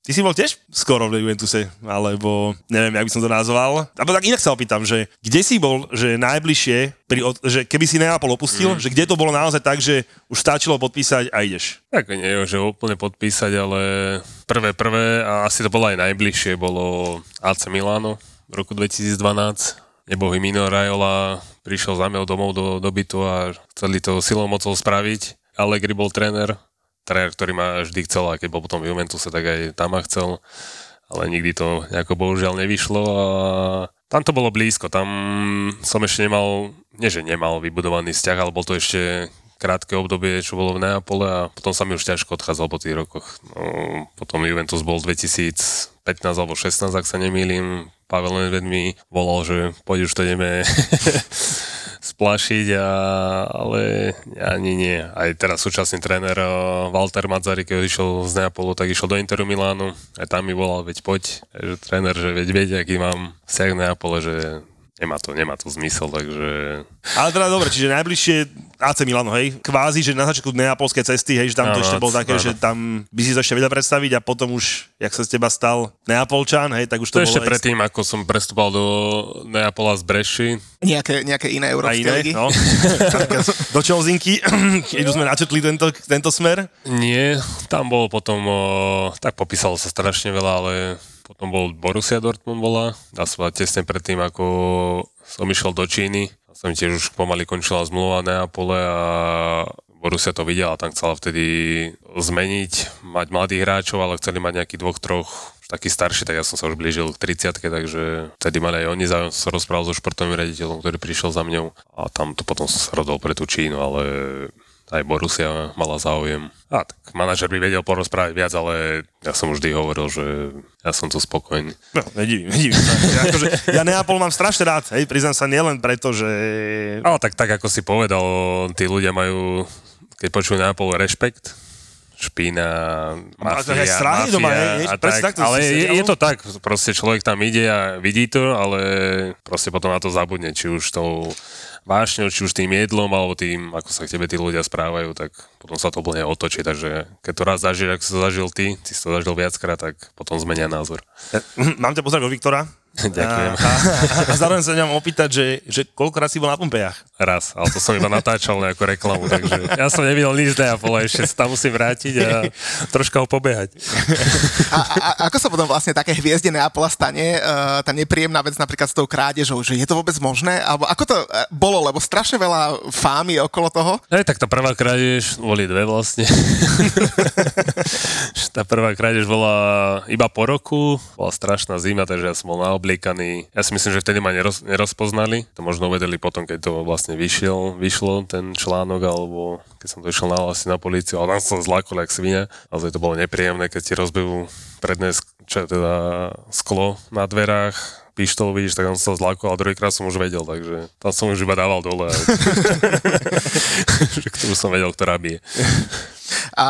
ty si bol tiež skoro v Juventuse, alebo neviem, jak by som to nazval. Alebo tak inak sa opýtam, že kde si bol, že najbližšie, pri, že keby si Neapol opustil, že kde to bolo naozaj tak, že už stačilo podpísať a ideš. Tak nie, že úplne podpísať, ale prvé, prvé a asi to bolo aj najbližšie, bolo AC Milano v roku 2012. Nebohý Mino Raiola prišiel za mnou domov do, do bytu a chceli to silou mocou spraviť. Allegri bol tréner, tréner, ktorý ma vždy chcel, a keď bol potom v Juventuse, tak aj tam ma chcel, ale nikdy to nejako bohužiaľ nevyšlo a Tam to bolo blízko, tam som ešte nemal, nie že nemal vybudovaný vzťah, ale bol to ešte krátke obdobie, čo bolo v Neapole a potom sa mi už ťažko odchádzal po tých rokoch. No, potom Juventus bol 2015 alebo 16, ak sa nemýlim. Pavel Nedved mi volal, že poď už to ideme <laughs> splašiť, a, ale ani nie. Aj teraz súčasný tréner eh, Walter Mazzari, keď išiel z Neapolu, tak išiel do Interu Milánu. Aj tam mi volal, veď poď, že tréner, že veď veď, aký mám vzťah Neapole, že nemá to, nemá to zmysel, takže... Ale teda dobre, čiže najbližšie AC Milano, hej? Kvázi, že na začiatku neapolskej cesty, hej, že tam to ešte bolo také, áno. že tam by si to ešte vedel predstaviť a potom už, jak sa z teba stal Neapolčan, hej, tak už to, to bolo... ešte predtým, ako som prestúpal do Neapola z Breši. Nejaké, nejaké iné európske iné, ligy? No. <laughs> do Čelzinky, <laughs> keď už sme načetli tento, tento smer? Nie, tam bol potom, o, tak popísalo sa strašne veľa, ale potom bol Borussia Dortmund bola, dá sa tesne predtým, ako som išiel do Číny. A som tiež už pomaly končila zmluva Neapole a Borussia to videla, tam chcela vtedy zmeniť, mať mladých hráčov, ale chceli mať nejakých dvoch, troch taký starší, tak ja som sa už blížil k 30 takže vtedy mali aj oni záujem, som sa rozprával so športovým rediteľom, ktorý prišiel za mňou a tam to potom som sa rodol pre tú Čínu, ale aj Borussia mala záujem. A tak manažer by vedel porozprávať viac, ale ja som vždy hovoril, že ja som tu spokojný. No, nedivím, nedivím sa. Ja, akože, ja Neapol mám strašne rád, hej, priznám sa nielen preto, že... Ale tak, tak ako si povedal, tí ľudia majú, keď počujú Neapol, rešpekt, špína, mafia, mafia doma, je, a tak, ale je, je to tak, proste človek tam ide a vidí to, ale proste potom na to zabudne, či už tou vášňou, či už tým jedlom, alebo tým, ako sa k tebe tí ľudia správajú, tak potom sa to úplne otočí. Takže keď to raz zažil, ak si to zažil ty, si to zažil viackrát, tak potom zmenia názor. Mám ťa pozdrav od Viktora, <laughs> Ďakujem. A, a, a zároveň sa ňam opýtať, že, že koľkokrát si bol na Pompejach? Raz, ale to som iba natáčal nejakú reklamu, takže ja som nevidel nič z Neapola, ešte sa tam musím vrátiť a troška ho pobehať. A, a, a ako sa potom vlastne také hviezde Neapola stane, uh, tá nepríjemná vec napríklad s tou krádežou, že je to vôbec možné? Alebo ako to uh, bolo, lebo strašne veľa fámy okolo toho? Hej, tak tá prvá krádež, boli dve vlastne. <laughs> tá prvá krádež bola iba po roku, bola strašná zima, takže ja som bol na obliekaný. Ja si myslím, že vtedy ma neroz, nerozpoznali. To možno uvedeli potom, keď to vlastne vyšiel, vyšlo ten článok, alebo keď som to išiel nahlasiť na políciu, ale tam som zlákol jak svine. Ale to bolo nepríjemné, keď ti rozbijú predné čo, teda sklo na dverách, pištol, vidíš, tak on sa zlákol a druhýkrát som už vedel, takže tam som už iba dával dole. <laughs> ktorú som vedel, ktorá bije. A,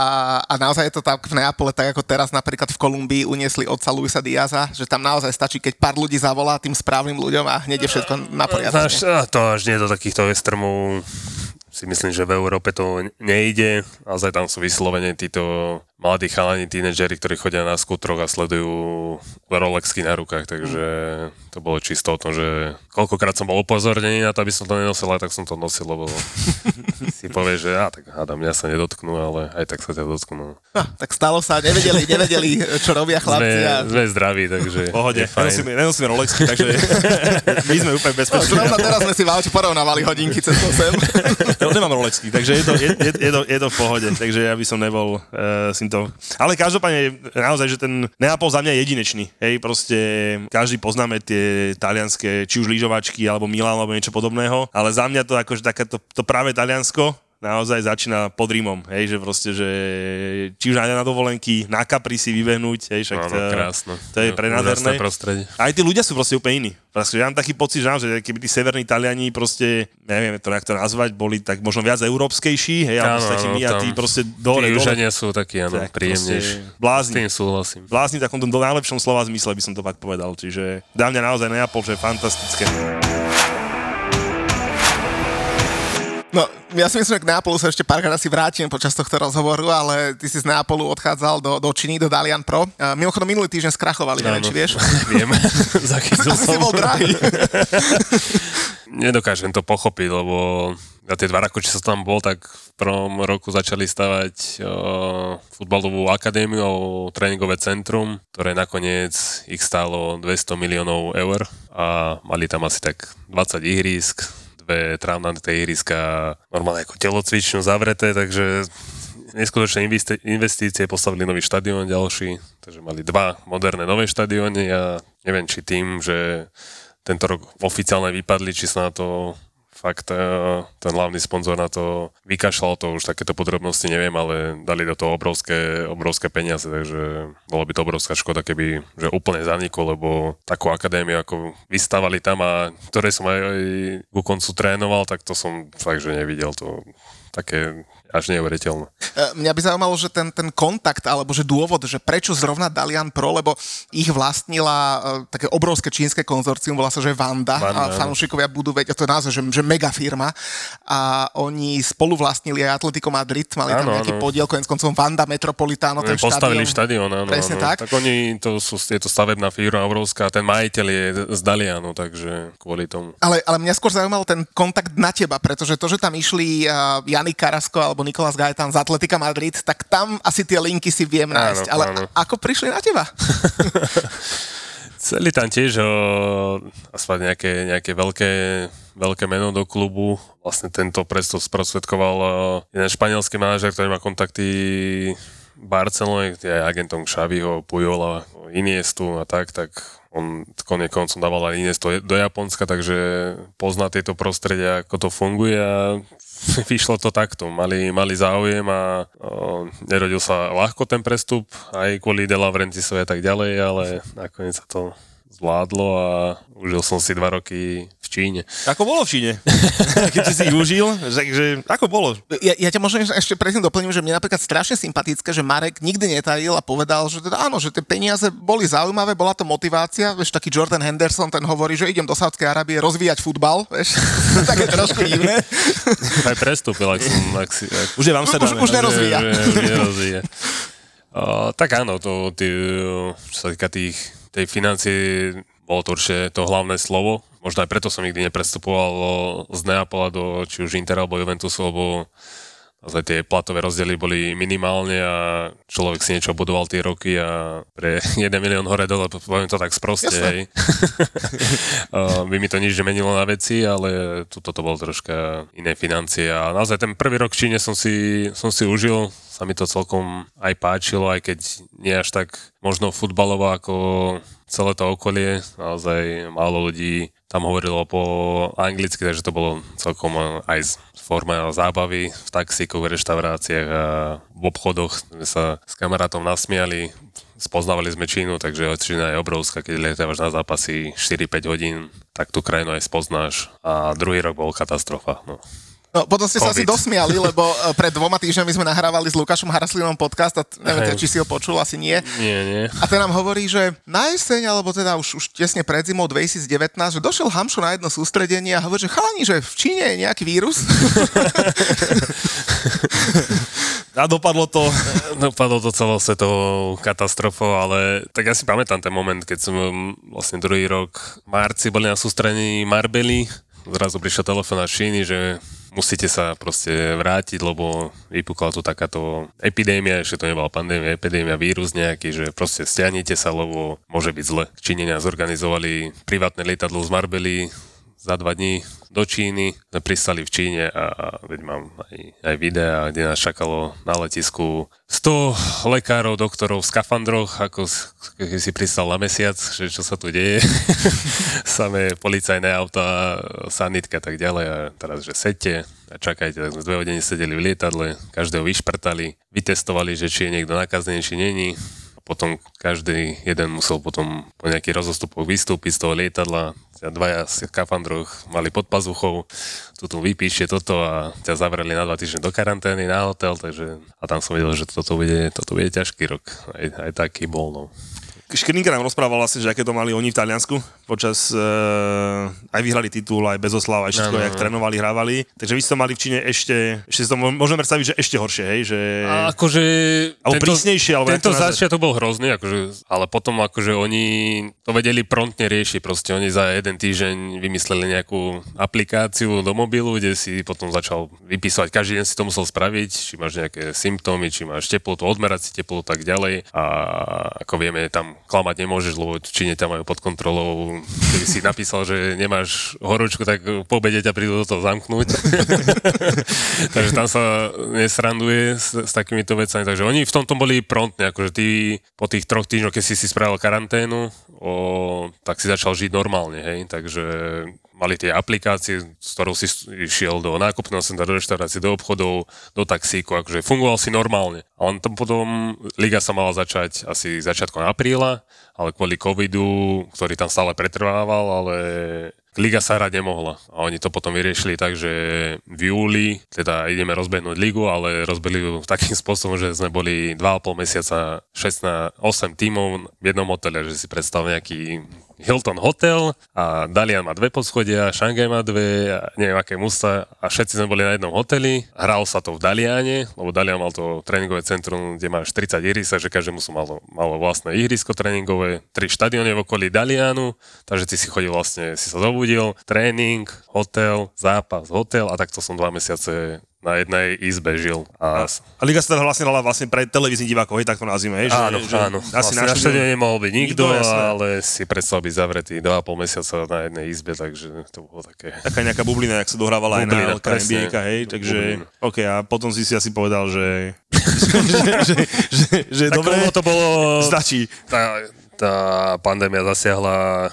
a naozaj je to tak v Neapole, tak ako teraz napríklad v Kolumbii uniesli otca Luisa Diaza, že tam naozaj stačí, keď pár ľudí zavolá tým správnym ľuďom a hneď je všetko na poriadku. To až nie do takýchto westermov si myslím, že v Európe to nejde. A tam sú vyslovene títo mladí chalani, tínedžeri, ktorí chodia na skútroch a sledujú Rolexky na rukách, takže to bolo čisto o tom, že koľkokrát som bol upozornený na to, aby som to nenosil, aj tak som to nosil, lebo <laughs> si povie, že a tak hádam, mňa sa nedotknú, ale aj tak sa ťa dotknú. No, tak stalo sa, nevedeli, nevedeli, čo robia chlapci. Sme, a... sme zdraví, takže Pohode, nenosíme, nenosíme Rolexky, takže my sme úplne bezpeční. No, teraz sme si v aute porovnávali hodinky cez to sem. Ja nemám Rolexky, takže je to, je, je, je, to, je to v pohode, takže ja by som nebol uh, to. Ale každopádne, naozaj, že ten Neapol za mňa je jedinečný. Hej, proste každý poznáme tie talianské, či už lyžovačky, alebo Milan, alebo niečo podobného, ale za mňa to akože takéto to práve Taliansko, naozaj začína pod Rímom, hej, že proste, že či už na dovolenky, na Capri si vybehnúť, hej, však no, no, krásno. to je prenádherné. prostredie. Aj tí ľudia sú proste úplne iní. Proste, ja mám taký pocit, že keby tí severní Taliani proste, neviem to, jak to nazvať, boli tak možno viac európskejší, hej, ale proste my a tí proste dole, tí dole. sú takí, áno, príjemnejší. Blázni. S tým súhlasím. Blázni takom tom najlepšom slova zmysle by som to pak povedal, čiže dá mňa naozaj Neapol, že je fantastické. No, ja si myslím, že k Neapolu sa ešte párkrát asi vrátim počas tohto rozhovoru, ale ty si z Neapolu odchádzal do, do Číny, do Dalian Pro. Uh, mimochodom, minulý týždeň skrachovali, neviem, či vieš. Viem, <laughs> zachytil som. si bol drahý. <laughs> Nedokážem to pochopiť, lebo za tie dva roky, čo som tam bol, tak v prvom roku začali stavať uh, futbalovú akadémiu a tréningové centrum, ktoré nakoniec ich stálo 200 miliónov eur a mali tam asi tak 20 ihrisk, dve trávnaté ihriska normálne ako telocvičňu zavreté, takže neskutočné investície, postavili nový štadión ďalší, takže mali dva moderné nové štadióny a neviem, či tým, že tento rok oficiálne vypadli, či sa na to fakt eh, ten hlavný sponzor na to vykašľal, to už takéto podrobnosti neviem, ale dali do toho obrovské, obrovské peniaze, takže bolo by to obrovská škoda, keby že úplne zaniklo, lebo takú akadémiu, ako vystávali tam a ktoré som aj, aj ku koncu trénoval, tak to som fakt, že nevidel to také až neuveriteľné. E, mňa by zaujímalo, že ten, ten kontakt, alebo že dôvod, že prečo zrovna Dalian Pro, lebo ich vlastnila uh, také obrovské čínske konzorcium, volá sa, že Vanda, Vanda a fanúšikovia budú vedieť, to je naozaj, že, že mega firma a oni spolu vlastnili aj Atletico Madrid, mali tam nejaký áno. podiel, konec koncom Vanda Metropolitano, ten Postavili štadión, áno, Presne áno. tak. Tak oni, to sú, je to stavebná firma obrovská, ten majiteľ je z Dalianu, takže kvôli tomu. Ale, ale mňa skôr zaujímal ten kontakt na teba, pretože to, že tam išli uh, Jany Karasko alebo alebo Nikolás Gajetan z Atletika Madrid, tak tam asi tie linky si viem nájsť. Áno, ale áno. ako prišli na teba? <laughs> Chceli tam tiež o, aspoň nejaké, nejaké veľké, veľké meno do klubu. Vlastne tento prestup sprostredkoval jeden španielský manažer, ktorý má kontakty Barcelone, aj agentom Xaviho, Pujola, Iniestu a tak, tak on konec koncom dával aj Iniestu do Japonska, takže pozná tieto prostredia, ako to funguje a <laughs> vyšlo to takto. Mali, mali záujem a o, nerodil sa ľahko ten prestup, aj kvôli De Laurentisovi a tak ďalej, ale nakoniec sa to zvládlo a užil som si dva roky v Číne. Ako bolo v Číne? Keď si si ich užil, takže ako bolo? Ja, ja ťa možno ešte predtým doplním, že mne napríklad strašne sympatické, že Marek nikdy netajil a povedal, že teda áno, že tie peniaze boli zaujímavé, bola to motivácia, vieš, taký Jordan Henderson, ten hovorí, že idem do Sádskej Arábie rozvíjať futbal, vieš, také trošku divné. Aj prestúpil, ak som... Ak si, ak... Už je vám sa Už, už nerozvíja. Že, že, že nerozvíja. Uh, tak áno, to, tý, čo sa týka tých tej financie bolo to určite to hlavné slovo. Možno aj preto som nikdy neprestupoval z Neapola do či už Inter alebo Juventusu, lebo naozaj tie platové rozdiely boli minimálne a človek si niečo budoval tie roky a pre <laughs> 1 milión hore dole, poviem to tak sproste, hej. <laughs> by mi to nič nemenilo na veci, ale tuto to bolo troška iné financie a naozaj ten prvý rok v Číne som si, som si užil, sa mi to celkom aj páčilo, aj keď nie až tak možno futbalovo ako celé to okolie, naozaj málo ľudí tam hovorilo po anglicky, takže to bolo celkom aj forma zábavy v taxíku, v reštauráciách a v obchodoch. Sme sa s kamarátom nasmiali, spoznávali sme Čínu, takže Čína je obrovská, keď lietávaš na zápasy 4-5 hodín, tak tú krajinu aj spoznáš a druhý rok bol katastrofa. No. No, potom ste COVID. sa asi dosmiali, lebo e, pred dvoma týždňami sme nahrávali s Lukášom Haraslinom podcast a neviem, teda, či si ho počul, asi nie. Nie, nie. A ten nám hovorí, že na jeseň, alebo teda už, už tesne pred zimou 2019, že došiel Hamšo na jedno sústredenie a hovorí, že chalani, že v Číne je nejaký vírus. <laughs> A dopadlo to... <laughs> Dopadlo to celosvetovou katastrofou, ale tak ja si pamätám ten moment, keď som vlastne druhý rok v marci boli na sústredení Marbeli, zrazu prišiel telefón na Číny, že musíte sa proste vrátiť, lebo vypukla tu takáto epidémia, ešte to nebola pandémia, epidémia, vírus nejaký, že proste stiahnite sa, lebo môže byť zle. Číňania zorganizovali privátne lietadlo z Marbely za dva dní do Číny, sme pristali v Číne a, veď mám aj, aj videa, kde nás čakalo na letisku 100 lekárov, doktorov v skafandroch, ako keď si pristal na mesiac, že čo sa tu deje. <laughs> Samé policajné auta, sanitka a tak ďalej a teraz, že sete a čakajte, tak sme dve hodiny sedeli v lietadle, každého vyšprtali, vytestovali, že či je niekto nakazený, či není potom každý jeden musel potom po nejakých rozostupoch vystúpiť z toho lietadla, dvaja v skafandroch mali pod pazuchou, tu tu vypíšte toto a ťa zavreli na dva týždne do karantény na hotel, takže a tam som vedel, že toto bude, toto bude ťažký rok, aj, aj taký bol, no. Škrinka nám rozprával vlastne, že aké to mali oni v Taliansku. Počas, uh, aj vyhrali titul, aj bez oslav, aj všetko, no, no, jak trénovali, hrávali. Takže vy ste to mali v Číne ešte, ešte to môžeme predstaviť, že ešte horšie, hej? Že... A akože... Alebo tento, prísnejšie, alebo Tento začiatok bol hrozný, akože, ale potom akože oni to vedeli promptne riešiť. Proste oni za jeden týždeň vymysleli nejakú aplikáciu do mobilu, kde si potom začal vypísať, každý deň si to musel spraviť, či máš nejaké symptómy, či máš teplotu, odmerať si teplotu tak ďalej. A ako vieme, tam klamať nemôžeš, lebo v Číne ťa majú pod kontrolou. Keby si napísal, že nemáš horúčku, tak po obede ťa prídu do toho zamknúť. <laughs> takže tam sa nesranduje s, s takýmito vecami. Takže oni v tomto boli promptne, akože ty po tých troch týždňoch, keď si si spravil karanténu, o, tak si začal žiť normálne, hej. Takže mali tie aplikácie, s ktorou si išiel do nákupného centra, do reštaurácie, do obchodov, do taxíku, akože fungoval si normálne. A on tam potom, liga sa mala začať asi začiatkom apríla, ale kvôli covidu, ktorý tam stále pretrvával, ale Liga sa hrať nemohla a oni to potom vyriešili tak, že v júli teda ideme rozbehnúť ligu, ale rozbili ju <laughs> takým spôsobom, že sme boli 2,5 mesiaca 6 na 8 tímov v jednom hotele, že si predstav nejaký Hilton Hotel a Dalian má dve poschodia, Šangaj má dve, a neviem aké musta a všetci sme boli na jednom hoteli. Hralo sa to v Daliane, lebo Dalian mal to tréningové centrum, kde máš 30 ihrisk, takže každému som malo, malo vlastné ihrisko tréningové, tri štadióny v okolí Dalianu, takže ty si chodil vlastne, si sa zobudil, tréning, hotel, zápas, hotel a takto som dva mesiace na jednej izbe žil. A, a Liga sa teda vlastne dala vlastne pre televíznych divákov, hej, tak to nazvime, hej? Že, áno, že áno. Asi vlastne na štadióne nemohol byť nikto, nikto ale si predstav byť zavretý 2,5 mesiaca na jednej izbe, takže to bolo také... Taká nejaká bublina, jak sa dohrávala bublina, aj na LK, NBA, hej, takže bublina. OK, a potom si si asi povedal, že... <laughs> že, že, že, že dobre, to bolo... Stačí. Tá, tá pandémia zasiahla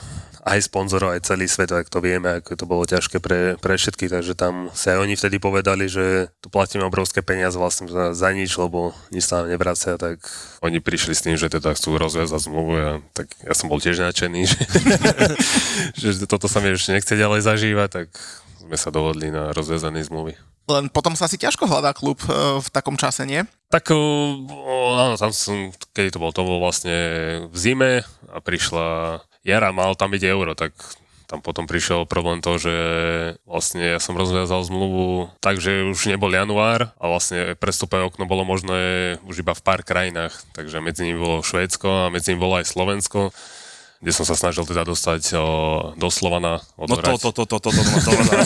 aj sponzorov, aj celý svet, ak to vieme, ako to bolo ťažké pre, pre všetky, takže tam sa aj oni vtedy povedali, že tu platíme obrovské peniaze vlastne za, za nič, lebo nič sa nám nevracia, tak oni prišli s tým, že teda chcú rozviazať zmluvu a tak ja som bol tiež nadšený, <laughs> že, že toto sa mi ešte nechce ďalej zažívať, tak sme sa dohodli na rozviazanej zmluvy. Len potom sa asi ťažko hľadá klub e, v takom čase, nie? Tak áno, tam som, kedy to bolo, to bolo vlastne v zime a prišla jara mal tam byť euro, tak tam potom prišiel problém to, že vlastne ja som rozviazal zmluvu tak, že už nebol január a vlastne prestupové okno bolo možné už iba v pár krajinách, takže medzi nimi bolo Švédsko a medzi nimi bolo aj Slovensko kde som sa snažil teda dostať o, do Slovana odohrať. No to, to, to, to, to, to, to, ma,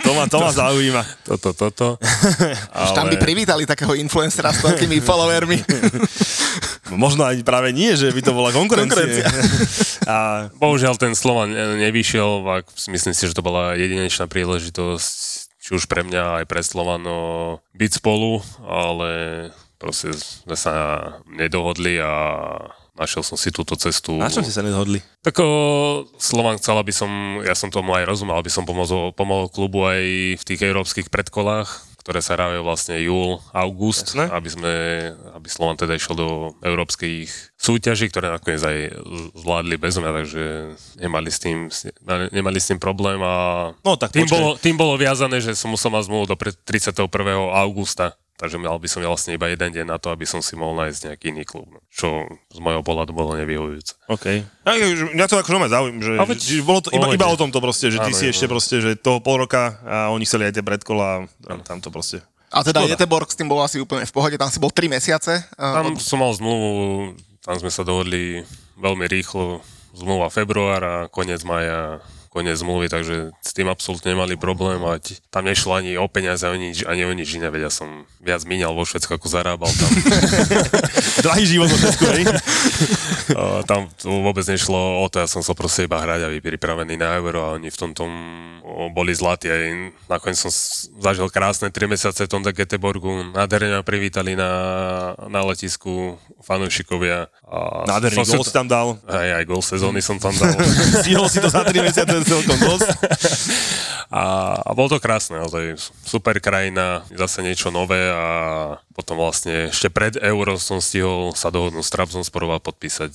to, ma, to ma zaujíma. Toto, toto. <laughs> Ale... Tam by privítali takého influencera s toľkými followermi. <laughs> Možno aj práve nie, že by to bola konkurencia. <laughs> A... Bohužiaľ ten Slovan nevyšiel, myslím si, že to bola jedinečná príležitosť či už pre mňa aj pre Slovano byť spolu, ale proste sme sa nedohodli a našiel som si túto cestu. Na čom ste sa nezhodli? Tak o, Slovan chcel, aby som, ja som tomu aj rozumel, aby som pomohol, pomohol klubu aj v tých európskych predkolách, ktoré sa hrajú vlastne júl, august, Jasne. aby sme, aby Slovan teda išiel do európskych súťaží, ktoré nakoniec aj zvládli bez mňa, takže nemali s tým, nemali s tým problém a no, tak tým, bolo, tým bolo viazané, že som musel mať zmluvu do 31. augusta Takže mal by som vlastne iba jeden deň na to, aby som si mohol nájsť nejaký iný klub, no. čo z môjho pohľadu bolo nevyhovujúce. OK. Ja, mňa to akože zaujíma, že, veď, že bolo to iba, iba o tomto proste, že ty áno, si ešte proste, že toho pol roka a oni chceli aj tie predkola a tam to proste. A teda Jeteborg s tým bol asi úplne v pohode, tam si bol 3 mesiace. Tam od... som mal zmluvu, tam sme sa dohodli veľmi rýchlo, zmluva február a koniec maja koniec zmluvy, takže s tým absolútne nemali problém a tam nešlo ani o peniaze, ani, ani o nič iné, veď ja som viac míňal vo Švedsku, ako zarábal tam. <laughs> Drahý život vo Švedsku, hej? <laughs> tam vôbec nešlo o to, ja som sa proste iba hrať a byť pripravený na euro a oni v tomto boli zlatí. Aj nakoniec som zažil krásne 3 mesiace v tomto Göteborgu. Nádherne ma privítali na, na letisku fanúšikovia. Nádherný gol si tam dal. Aj, aj gol sezóny som tam dal. <laughs> Stihol si to za 3 mesiace celkom dosť. A, a bolo to krásne, ale super krajina, zase niečo nové a potom vlastne ešte pred Euro som stihol sa dohodnúť s Trabzonsporom a podpísať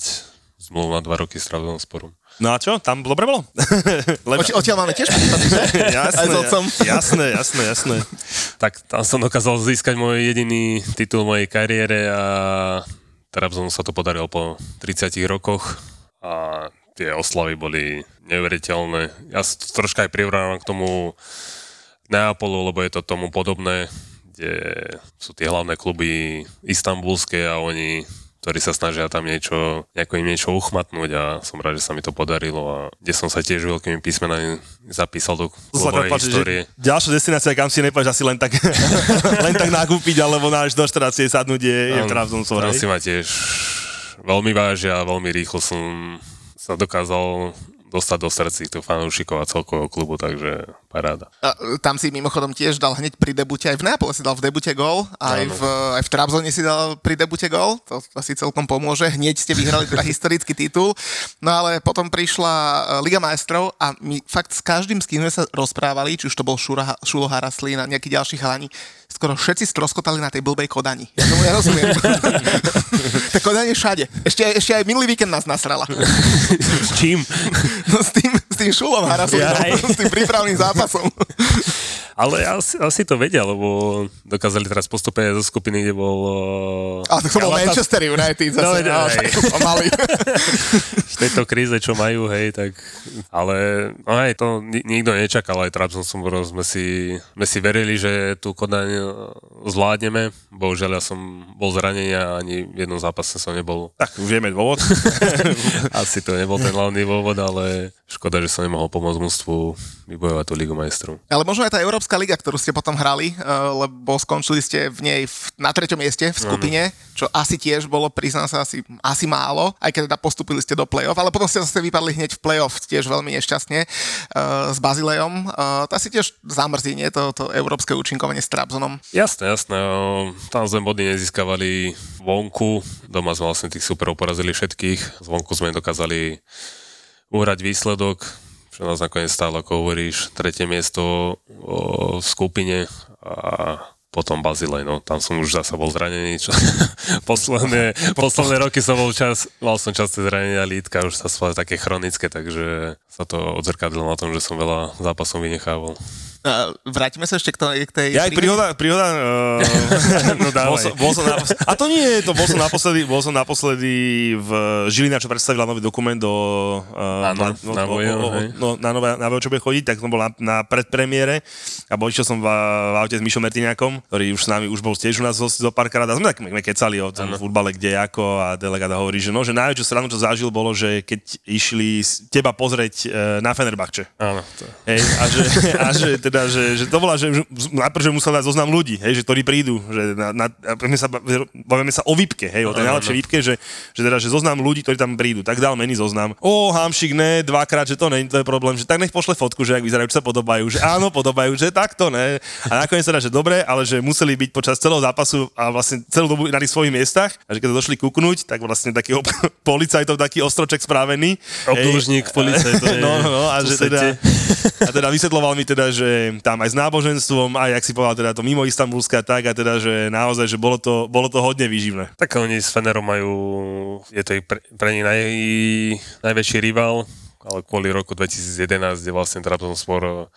zmluvu na dva roky s Trabzonsporom. No a čo? Tam dobre bolo? <laughs> Lebo... Odtiaľ máme tiež <laughs> jasné, jasné, jasné, jasné. tak tam som dokázal získať môj jediný titul mojej kariére a Trabzon sa to podarilo po 30 rokoch a tie oslavy boli neuveriteľné. Ja sa troška aj prirovnávam k tomu Neapolu, lebo je to tomu podobné, kde sú tie hlavné kluby istambulské a oni ktorí sa snažia tam niečo, nejako im niečo uchmatnúť a som rád, že sa mi to podarilo a kde som sa tiež veľkými písmenami zapísal do klubovej histórie. Ďalšia destinácia, kam si nepáš asi len tak, <laughs> len tak nakúpiť, alebo náš do štarácie sadnúť je, je v Trabzonspor. Tam si ma tiež veľmi vážia a veľmi rýchlo som sa dokázal dostať do srdc týchto fanúšikov a celkového klubu, takže paráda. A, tam si mimochodom tiež dal hneď pri debute, aj v Neapole si dal v debute gol, aj v, aj v Trabzone si dal pri debute gol, to asi celkom pomôže, hneď ste vyhrali teda <laughs> historický titul, no ale potom prišla e, Liga majstrov a my fakt s každým, s kým sme sa rozprávali, či už to bol Šura, Šulo Haraslín a nejakí ďalší chalani, skoro všetci stroskotali na tej blbej Kodani. Ja tomu nerozumiem. <laughs> tá Kodani je všade. Ešte, ešte aj minulý víkend nás nasrala. S čím? No s tým, s tým šulom Haraslinom, s tým prípravným zápasom. <laughs> Ale asi, asi to vedia, lebo dokázali teraz postupovať zo skupiny, kde bol... A to bol Manchester United zase. No, no, mali. <laughs> v tejto kríze, čo majú, hej, tak... Ale no hej, to nikto nečakal, aj som sme si, sme si verili, že tú Kodaň zvládneme. Bohužiaľ, ja som bol zranený a ani v jednom zápase som nebol. Tak už vieme dôvod. <laughs> asi to nebol ten hlavný dôvod, ale škoda, že som nemohol pomôcť mústvu vybojovať tú Ligu majstrov. Ale možno aj tá Európska liga, ktorú ste potom hrali, eh, lebo skončili ste v nej v, na treťom mieste v skupine, čo asi tiež bolo, priznám sa, asi, asi málo, aj keď teda postupili ste do play-off, ale potom ste zase vypadli hneď v play-off tiež veľmi nešťastne uh, s Bazilejom. Uh, to asi tiež zamrzí, nie? To, to európske účinkovanie s Trabzonom. Jasné, jasné. Tam sme body nezískavali vonku, doma sme vlastne tých superov porazili všetkých, zvonku sme dokázali uhrať výsledok, čo nás nakoniec stále, ako hovoríš, tretie miesto v skupine a potom Bazilej, no tam som už zase bol zranený, čo <laughs> posledné, posledné roky som bol čas, mal som časté zranenia lítka, už sa spala také chronické, takže sa to odzrkadlo na tom, že som veľa zápasov vynechával. Uh, <laughs> vrátime sa ešte k, to, k tej... Ja aj príhoda, príhoda uh, <laughs> no bol som, bol som na, a to nie je to, bol som naposledy, bol som naposledy v Žilina, čo predstavila nový dokument do... Uh, na, no, na, o, o, no, na nové, na nové, čo bude chodiť, tak som bol na, na predpremiére a bol, išiel som v, v aute s Mišom Mertiniakom, ktorý už s nami už bol tiež u nás zo, zo párkrát a sme tak my kecali o tom futbale, kde ako a delegát hovorí, že no, že najväčšiu stranu, čo zažil, bolo, že keď išli teba pozrieť uh, na Fenerbahče. Áno. To... Hej, a že, a že teda, že, že to bola, že najprv, že musel dať zoznam ľudí, hej, že ktorí prídu, že na, na, sa, bavíme sa o výpke, hej, o tej najlepšej výpke, že, že teda, že zoznam ľudí, ktorí tam prídu, tak dal mení zoznam. O, Hamšik, ne, dvakrát, že to nie, to je problém, že tak nech pošle fotku, že ak vyzerajú, že sa podobajú, že áno, podobajú, že takto, ne. A nakoniec teda, že dobre, ale že museli byť počas celého zápasu a vlastne celú dobu na tých svojich miestach a že keď došli kúknuť, tak vlastne taký op- <laughs> policajtov, taký ostroček spravený. Obdĺžnik policajtov. <laughs> no, no, a že teda, a teda vysvetloval mi teda, že tam aj s náboženstvom, aj jak si povedal, teda to mimo Istanbulska tak a teda, že naozaj, že bolo to, bolo to hodne výživné. Tak oni s Fenerom majú, je to pre, pre nich naj, najväčší rival, ale kvôli roku 2011, kde vlastne Trabzonspor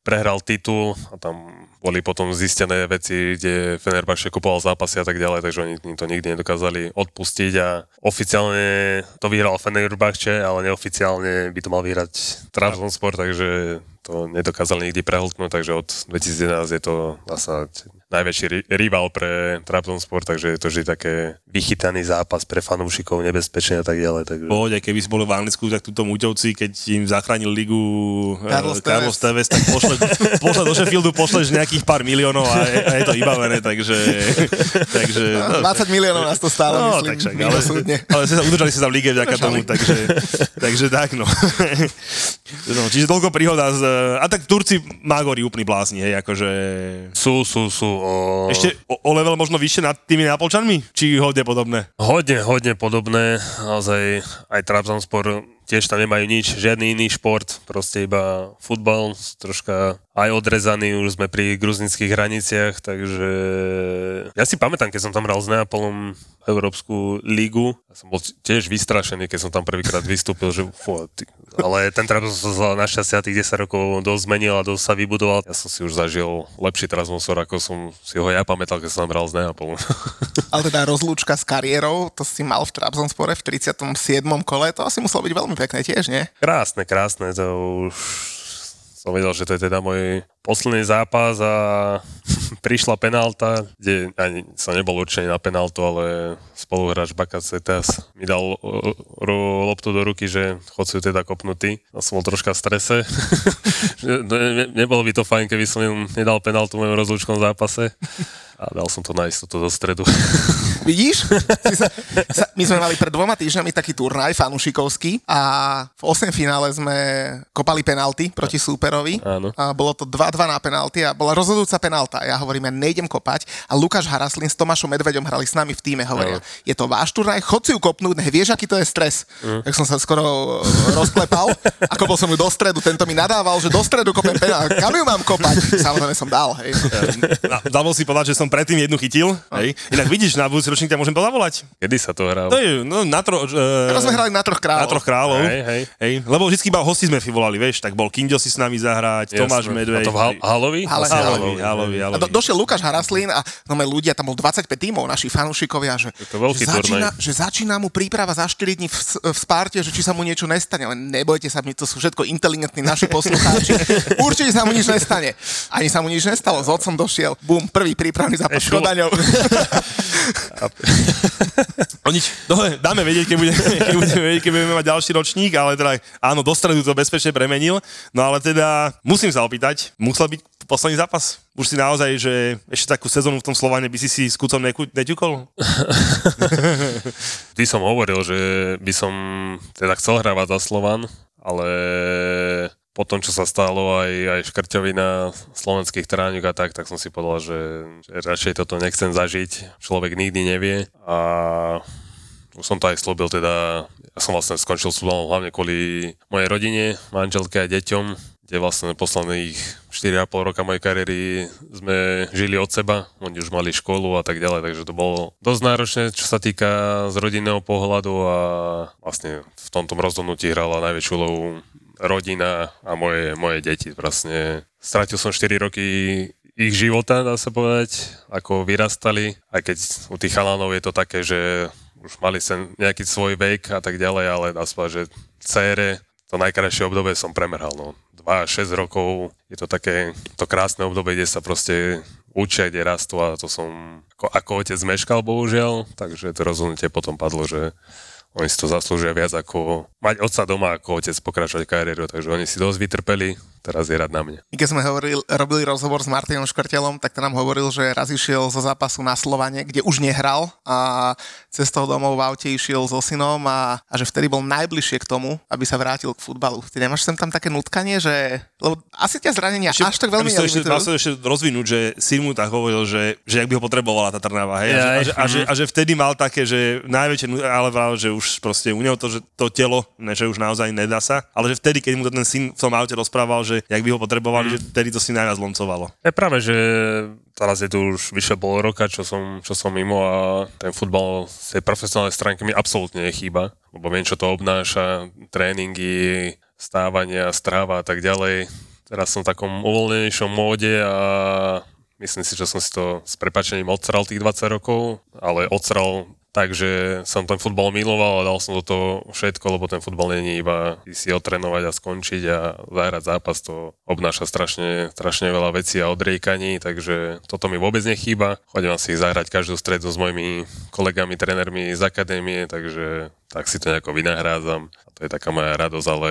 prehral titul a tam boli potom zistené veci, kde Fenerbahce kupoval zápasy a tak ďalej, takže oni to nikdy nedokázali odpustiť a oficiálne to vyhral Fenerbahce, ale neoficiálne by to mal vyhrať Trabzonspor, takže to nedokázali nikdy prehltnúť, takže od 2011 je to vlastne najväčší rival pre Trabzonspor, takže je to vždy také vychytaný zápas pre fanúšikov, nebezpečný a tak ďalej. Takže... Poď, keby si boli v Anglicku, tak túto Muťovci, keď im zachránil ligu eh, Carlos, Carlos Tevez, tak pošle, <laughs> pošle do Sheffieldu, pošleš nejakých pár miliónov a je, a je to vybavené, takže... <laughs> takže no, 20 miliónov nás to stále, no, myslím, tak však, ale, ale sa, udržali si sa v lige vďaka tomu, takže, takže tak, no. <laughs> no. Čiže toľko príhoda z... A tak Turci Magori úplný blázni, hej, akože... Sú, sú, sú o... Ešte o, o level možno vyššie nad tými Neapolčanmi? Či hodne podobné? Hodne, hodne podobné. Naozaj aj Trabzonspor tiež tam nemajú nič, žiadny iný šport, proste iba futbal, troška aj odrezaný, už sme pri gruzinských hraniciach, takže ja si pamätám, keď som tam hral s Neapolom Európsku lígu, ja som bol tiež vystrašený, keď som tam prvýkrát vystúpil, že fú, ty, ale ten Trabzonspor našťastie tých 10 rokov dosť zmenil a dosť sa vybudoval. Ja som si už zažil lepší Trabzonspor, ako som si ho ja pamätal, keď som tam hral s Neapolom. Ale teda rozlúčka s kariérou, to si mal v Trabzonspore v 37. kole, to asi muselo byť veľmi pekné tiež, nie? Krásne, krásne, to už som vedel, že to je teda môj posledný zápas a <laughs> prišla penálta, kde ani som nebol určený na penáltu, ale spoluhráč Bakacetas mi dal loptu do ruky, že chod si ju teda kopnutý. A som bol troška v strese. <laughs> No, ne, nebolo by to fajn, keby som im nedal penáltu v mojom rozlučkom zápase a dal som to na istotu do stredu. <laughs> Vidíš? Sa, sa, my sme mali pred dvoma týždňami taký turnaj fanušikovský a v 8 finále sme kopali penalty proti súperovi. Áno. A bolo to 2-2 na penalty a bola rozhodujúca penalta. Ja hovorím, ja nejdem kopať a Lukáš Haraslin s Tomášom Medveďom hrali s nami v týme. Hovoria, Áno. je to váš turnaj, chod si ju kopnúť, nech vieš, aký to je stres. Mm. Tak som sa skoro rozklepal, ako bol som ju do stredu, tento mi nadával, že do stredu kopem penalty. Kam ju mám kopať? Samozrejme som dal. Hej. Dal si povedať, že som predtým jednu chytil. Hej. Inak vidíš, na budúci ročník ťa môžem zavolať. Kedy sa to hralo? To je, no, na tro, uh, Teraz sme hrali na troch kráľov. Na troch kráľov. Hej, hej. hej. Lebo vždy iba hosti sme volali, vieš, tak bol Kindio si s nami zahrať, Jasne. Tomáš Medvej. A to v Hal- Halovi? Hale, Halovi, Halovi, Halovi. A do, došiel Lukáš Haraslín a no ľudia, tam bol 25 tímov, naši fanúšikovia, že, to že, začína, že začína mu príprava za 4 dní v, v Sparte, že či sa mu niečo nestane. Len nebojte sa, my to sú všetko inteligentní naši <laughs> poslucháči. Určite sa mu nič nestane. Ani sa mu nič nestalo. S otcom došiel, bum, prvý prípravný zápas s Kodaňou. <laughs> o nič, dobre, dáme vedieť, keď budeme, keď budeme vedieť, keď budeme mať ďalší ročník, ale teda áno, do stredu to bezpečne premenil. No ale teda musím sa opýtať, musel byť posledný zápas? Už si naozaj, že ešte takú sezónu v tom Slovane by si si s neťukol? <laughs> Ty som hovoril, že by som teda chcel hrávať za Slovan, ale po tom, čo sa stalo aj, aj škrťovina slovenských tráňok a tak, tak som si povedal, že, že radšej toto nechcem zažiť. Človek nikdy nevie a už som to aj slúbil, teda ja som vlastne skončil s hlavne kvôli mojej rodine, manželke a deťom, kde vlastne posledných 4,5 roka mojej kariéry sme žili od seba, oni už mali školu a tak ďalej, takže to bolo dosť náročné, čo sa týka z rodinného pohľadu a vlastne v tomto rozhodnutí hrala najväčšiu úlohu rodina a moje, moje deti. Vlastne stratil som 4 roky ich života, dá sa povedať, ako vyrastali, aj keď u tých chalánov je to také, že už mali sen nejaký svoj vek a tak ďalej, ale dá sa povedať, že cére to najkrajšie obdobie som premeral, no. 2 6 rokov, je to také to krásne obdobie, kde sa proste učia, kde rastú a to som ako, ako otec zmeškal, bohužiaľ, takže to rozhodnutie potom padlo, že oni si to zaslúžia viac ako mať otca doma, ako otec pokračovať kariéru, takže oni si dosť vytrpeli, teraz je rad na mne. Keď sme hovorili, robili rozhovor s Martinom Škrtelom, tak to nám hovoril, že raz išiel zo zápasu na Slovane, kde už nehral a cestou domov v aute išiel so synom a, a že vtedy bol najbližšie k tomu, aby sa vrátil k futbalu. Ty nemáš sem tam také nutkanie, že... Lebo asi ťa zranenia ešte, až tak veľmi ja ešte, ešte, ešte rozvinúť, že syn mu tak hovoril, že, že ak by ho potrebovala tá Trnava, hej? Ja, a, že, a, že, a, že, vtedy mal také, že najväčšie, ale že už proste u neho to, že to telo, ne, že už naozaj nedá sa, ale že vtedy, keď mu to ten syn v tom aute rozprával, že jak by ho potrebovali, mm. že vtedy to si najviac loncovalo. Je práve, že teraz je tu už vyše pol roka, čo som, čo som mimo a ten futbal z tej profesionálnej stránky mi absolútne nechýba, lebo viem, čo to obnáša, tréningy, stávania, stráva a tak ďalej. Teraz som v takom uvoľnenejšom móde a myslím si, že som si to s prepačením odsral tých 20 rokov, ale odsral Takže som ten futbal miloval a dal som do toho všetko, lebo ten futbal je iba si otrenovať a skončiť a zahrať zápas. To obnáša strašne, strašne veľa vecí a odriekaní, takže toto mi vôbec nechýba. Chodím si zahrať každú stredu s mojimi kolegami, trénermi z akadémie, takže tak si to nejako vynahrádzam. A to je taká moja radosť, ale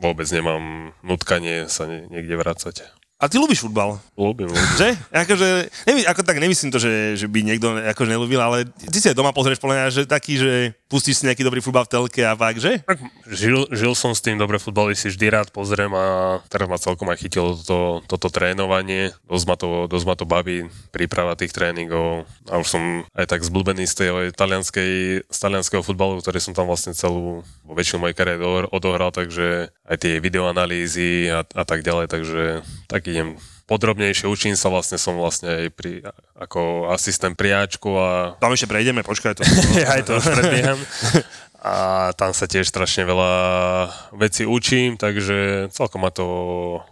vôbec nemám nutkanie sa niekde vrácať. A ty ľubíš futbal? Ľubím, ľubím. Že? Akože, nevy, ako tak nemyslím to, že, že by niekto akože nelúbil, ale ty si aj doma pozrieš podľa mňa, že taký, že pustíš si nejaký dobrý futbal v telke a fakt, že? Tak, žil, žil som s tým, dobre futbal si vždy rád pozriem a teraz ma celkom aj chytilo to, toto trénovanie. Dosť ma, to, dosť ma to baví, príprava tých tréningov a už som aj tak zblbený z tej talianskej, z talianského futbalu, ktorý som tam vlastne celú, vo väčšinu mojej kariéry odohral, takže aj tie videoanalýzy a, a tak ďalej, takže tak idem podrobnejšie, učím sa vlastne, som vlastne aj pri, ako asistent priáčku a... Tam ešte prejdeme, počkaj to. <laughs> aj to predbieham. <laughs> a tam sa tiež strašne veľa vecí učím, takže celkom ma to,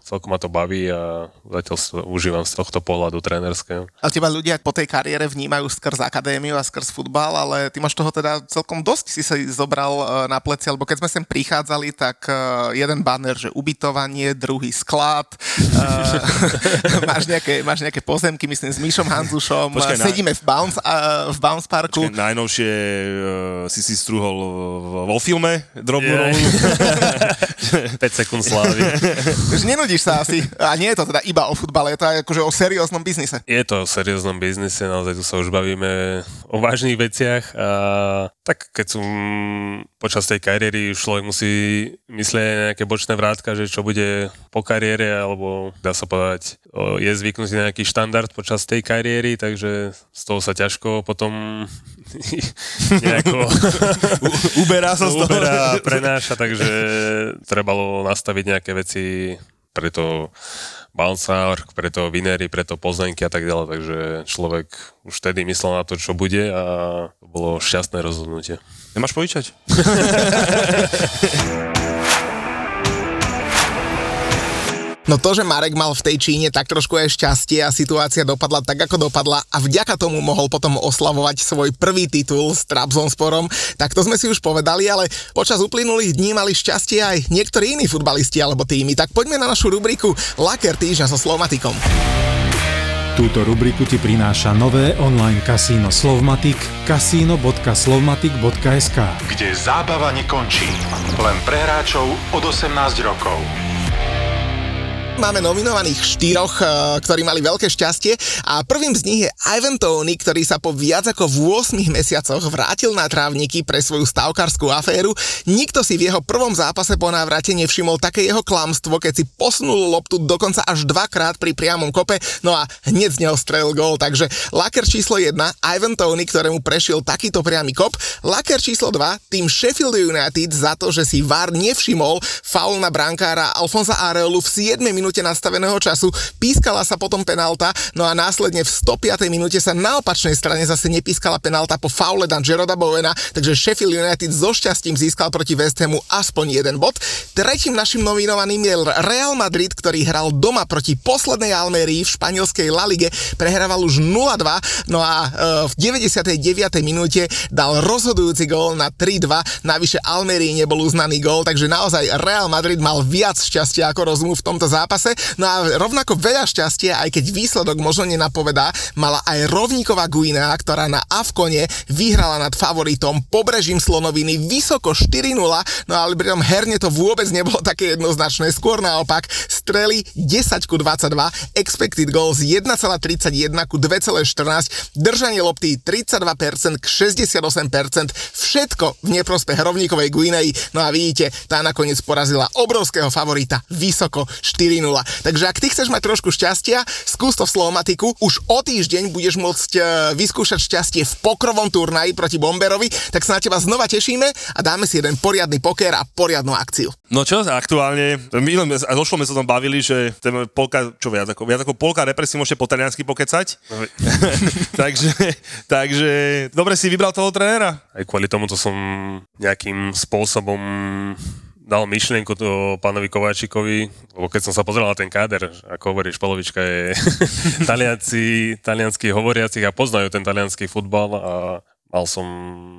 celkom ma to baví a zatiaľ užívam z tohto pohľadu trénerského. Ale teba ľudia po tej kariére vnímajú skrz akadémiu a skrz futbal, ale ty máš toho teda celkom dosť si sa zobral e, na pleci, lebo keď sme sem prichádzali, tak e, jeden banner, že ubytovanie, druhý sklad, e, <laughs> máš, nejaké, máš nejaké pozemky, myslím, s Míšom Hanzušom, Počkej, sedíme v Bounce, v Bounce Parku. Počkej, najnovšie uh, si si strúhol vo filme drobnú yeah. rolu. 5 sekúnd slávy. Už nenudíš sa asi. A nie je to teda iba o futbale, je to aj akože o serióznom biznise. Je to o serióznom biznise, naozaj tu sa už bavíme o vážnych veciach a tak keď som počas tej kariéry človek musí myslieť na nejaké bočné vrátka, že čo bude po kariére, alebo dá sa povedať, je zvyknutý na nejaký štandard počas tej kariéry, takže z toho sa ťažko potom <laughs> nejako uberá sa z toho. Uberá, prenáša, takže trebalo nastaviť nejaké veci pre to bounce pre to vinery, pre to pozemky a tak ďalej, takže človek už vtedy myslel na to, čo bude a to bolo šťastné rozhodnutie. Nemáš požičať? <laughs> No to, že Marek mal v tej Číne tak trošku aj šťastie a situácia dopadla tak, ako dopadla a vďaka tomu mohol potom oslavovať svoj prvý titul s Trabzonsporom, tak to sme si už povedali, ale počas uplynulých dní mali šťastie aj niektorí iní futbalisti alebo týmy. Tak poďme na našu rubriku Laker týždňa so Slovmatikom. Túto rubriku ti prináša nové online kasíno Slovmatic kasino.slovmatic.sk Kde zábava nekončí, len pre hráčov od 18 rokov máme nominovaných štyroch, eh, ktorí mali veľké šťastie a prvým z nich je Ivan Tony, ktorý sa po viac ako v 8 mesiacoch vrátil na trávniky pre svoju stavkarskú aféru. Nikto si v jeho prvom zápase po návrate nevšimol také jeho klamstvo, keď si posunul loptu dokonca až dvakrát pri priamom kope, no a hneď z neho strelil gól, takže laker číslo 1, Ivan Tony, ktorému prešiel takýto priamy kop, laker číslo 2, tým Sheffield United za to, že si VAR nevšimol faul na brankára Alfonsa Areolu v 7 minúte nastaveného času, pískala sa potom penálta, no a následne v 105. minúte sa na opačnej strane zase nepískala penálta po faule Dan Jeroda Bowena, takže Sheffield United so šťastím získal proti West Hamu aspoň jeden bod. Tretím našim nominovaným je Real Madrid, ktorý hral doma proti poslednej Almerii v španielskej La Lige, prehrával už 0-2, no a e, v 99. minúte dal rozhodujúci gól na 3-2, navyše Almerii nebol uznaný gól, takže naozaj Real Madrid mal viac šťastia ako rozumu v tomto zápase zápase. No a rovnako veľa šťastia, aj keď výsledok možno nenapovedá, mala aj rovníková Guinea, ktorá na Avkone vyhrala nad favoritom pobrežím Slonoviny vysoko 4-0, no ale pritom herne to vôbec nebolo také jednoznačné, skôr naopak strely 10 ku 22, expected goals 1,31 ku 2,14, držanie lopty 32% k 68%, všetko v neprospech rovníkovej Guinei, no a vidíte, tá nakoniec porazila obrovského favorita vysoko 4-0. Takže ak ty chceš mať trošku šťastia, skús to v Slovmatiku. Už o týždeň budeš môcť e, vyskúšať šťastie v pokrovom turnaji proti Bomberovi, tak sa na teba znova tešíme a dáme si jeden poriadny poker a poriadnu akciu. No čo, aktuálne, my len, došlo sme sa o tom bavili, že ten polka, čo viac ako, viac ako polka represí môžete po taliansky pokecať. No. takže, takže, dobre si vybral toho trénera? Aj kvôli tomuto som nejakým spôsobom dal myšlienku to pánovi Kováčikovi, lebo keď som sa pozrel na ten káder, ako hovoríš, polovička je <laughs> talianci, talianskí hovoriacich a poznajú ten talianský futbal a Mal som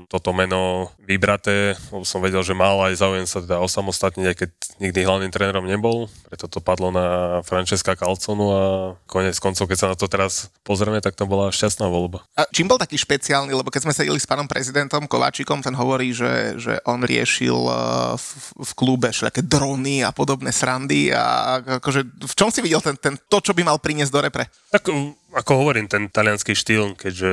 toto meno vybraté, lebo som vedel, že mal aj záujem sa teda osamostatniť, aj keď nikdy hlavným trénerom nebol. Preto to padlo na Francesca Calconu a konec koncov, keď sa na to teraz pozrieme, tak to bola šťastná voľba. A čím bol taký špeciálny, lebo keď sme sedeli s pánom prezidentom Kováčikom, ten hovorí, že, že on riešil eh, v, v klube všelijaké drony a podobné srandy a akože v čom si videl ten, ten, to, čo by mal priniesť do repre? Tak ako hovorím, ten talianský štýl, keďže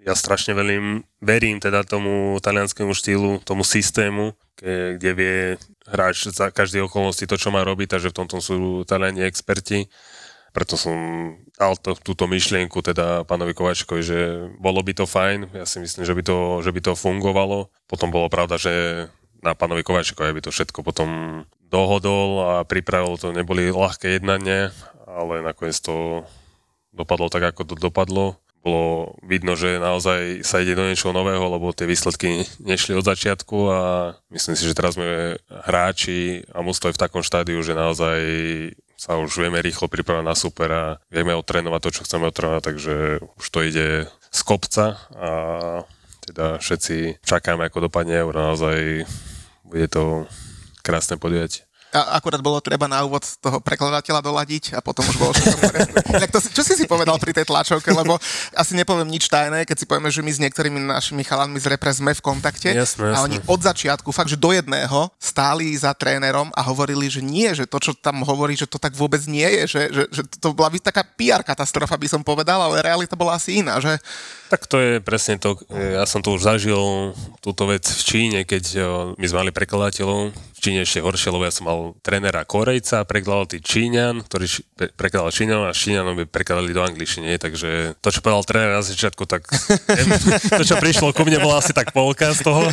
ja strašne veľmi verím teda tomu talianskému štýlu, tomu systému, kde vie hráč za každé okolnosti to, čo má robiť, takže v tomto sú Taliani experti. Preto som dal to, túto myšlienku teda pánovi Kovačkovi, že bolo by to fajn, ja si myslím, že by to, že by to fungovalo. Potom bolo pravda, že na pánovi Kovačkovi by to všetko potom dohodol a pripravil, to neboli ľahké jednanie, ale nakoniec to dopadlo tak, ako to dopadlo bolo vidno, že naozaj sa ide do niečoho nového, lebo tie výsledky nešli od začiatku a myslím si, že teraz sme hráči a mústvo je v takom štádiu, že naozaj sa už vieme rýchlo pripravať na super a vieme otrénovať to, čo chceme otrénovať, takže už to ide z kopca a teda všetci čakáme, ako dopadne euro. Naozaj bude to krásne podujatie. A akurát bolo treba na úvod toho prekladateľa doladiť a potom už bolo všetko <laughs> to, Čo si si povedal pri tej tlačovke, lebo asi nepoviem nič tajné, keď si povieme, že my s niektorými našimi chalanmi z repre sme v kontakte. Jasne, jasne. a oni od začiatku, fakt, že do jedného stáli za trénerom a hovorili, že nie, že to, čo tam hovorí, že to tak vôbec nie je, že, že, že to bola by taká PR katastrofa, by som povedal, ale realita bola asi iná, že? Tak to je presne to, ja som to už zažil, túto vec v Číne, keď my sme mali prekladateľov, v Číne ešte horšie, lebo ja som mal trénera Korejca, prekladal tý Číňan, ktorý prekladal Číňan a Číňanom by prekladali do angličtiny, takže to, čo povedal tréner na začiatku, tak <laughs> <laughs> to, čo prišlo ku mne, bolo asi tak polka z toho,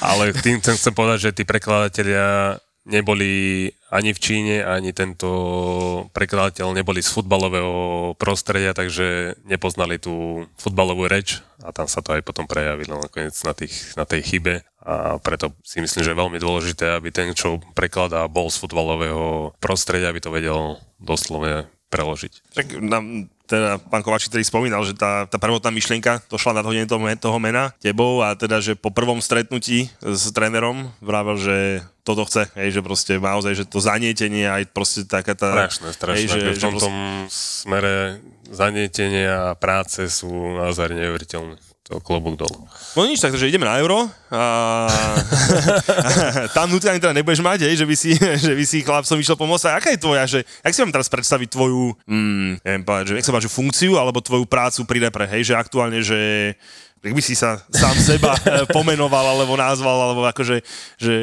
ale tým chcem povedať, že tí prekladatelia neboli ani v Číne, ani tento prekladateľ neboli z futbalového prostredia, takže nepoznali tú futbalovú reč a tam sa to aj potom prejavilo nakoniec na, tých, na tej chybe a preto si myslím, že je veľmi dôležité, aby ten, čo prekladá, bol z futbalového prostredia, aby to vedel doslovne preložiť. Tak nám teda pán Kovačík ktorý spomínal, že tá, tá prvotná myšlienka to šla nad hodenie toho, toho mena tebou a teda, že po prvom stretnutí s trénerom vravel, že toto chce, hej, že proste naozaj, že to zanietenie aj proste taká tá... Strašné, strašné. Hej, že, v tomto proste... smere zanietenie a práce sú naozaj neuveriteľné to klobúk dolu. No nič, takže ideme na euro a <laughs> tam nutne teda nebudeš mať, hej, že by si, že by si chlapcom išiel pomôcť. A aká je tvoja, že, jak si mám teraz predstaviť tvoju, mm, neviem povedať, že, jak sa máš, funkciu alebo tvoju prácu pri repre, hej, že aktuálne, že jak by si sa sám seba <laughs> pomenoval alebo nazval, alebo akože, že...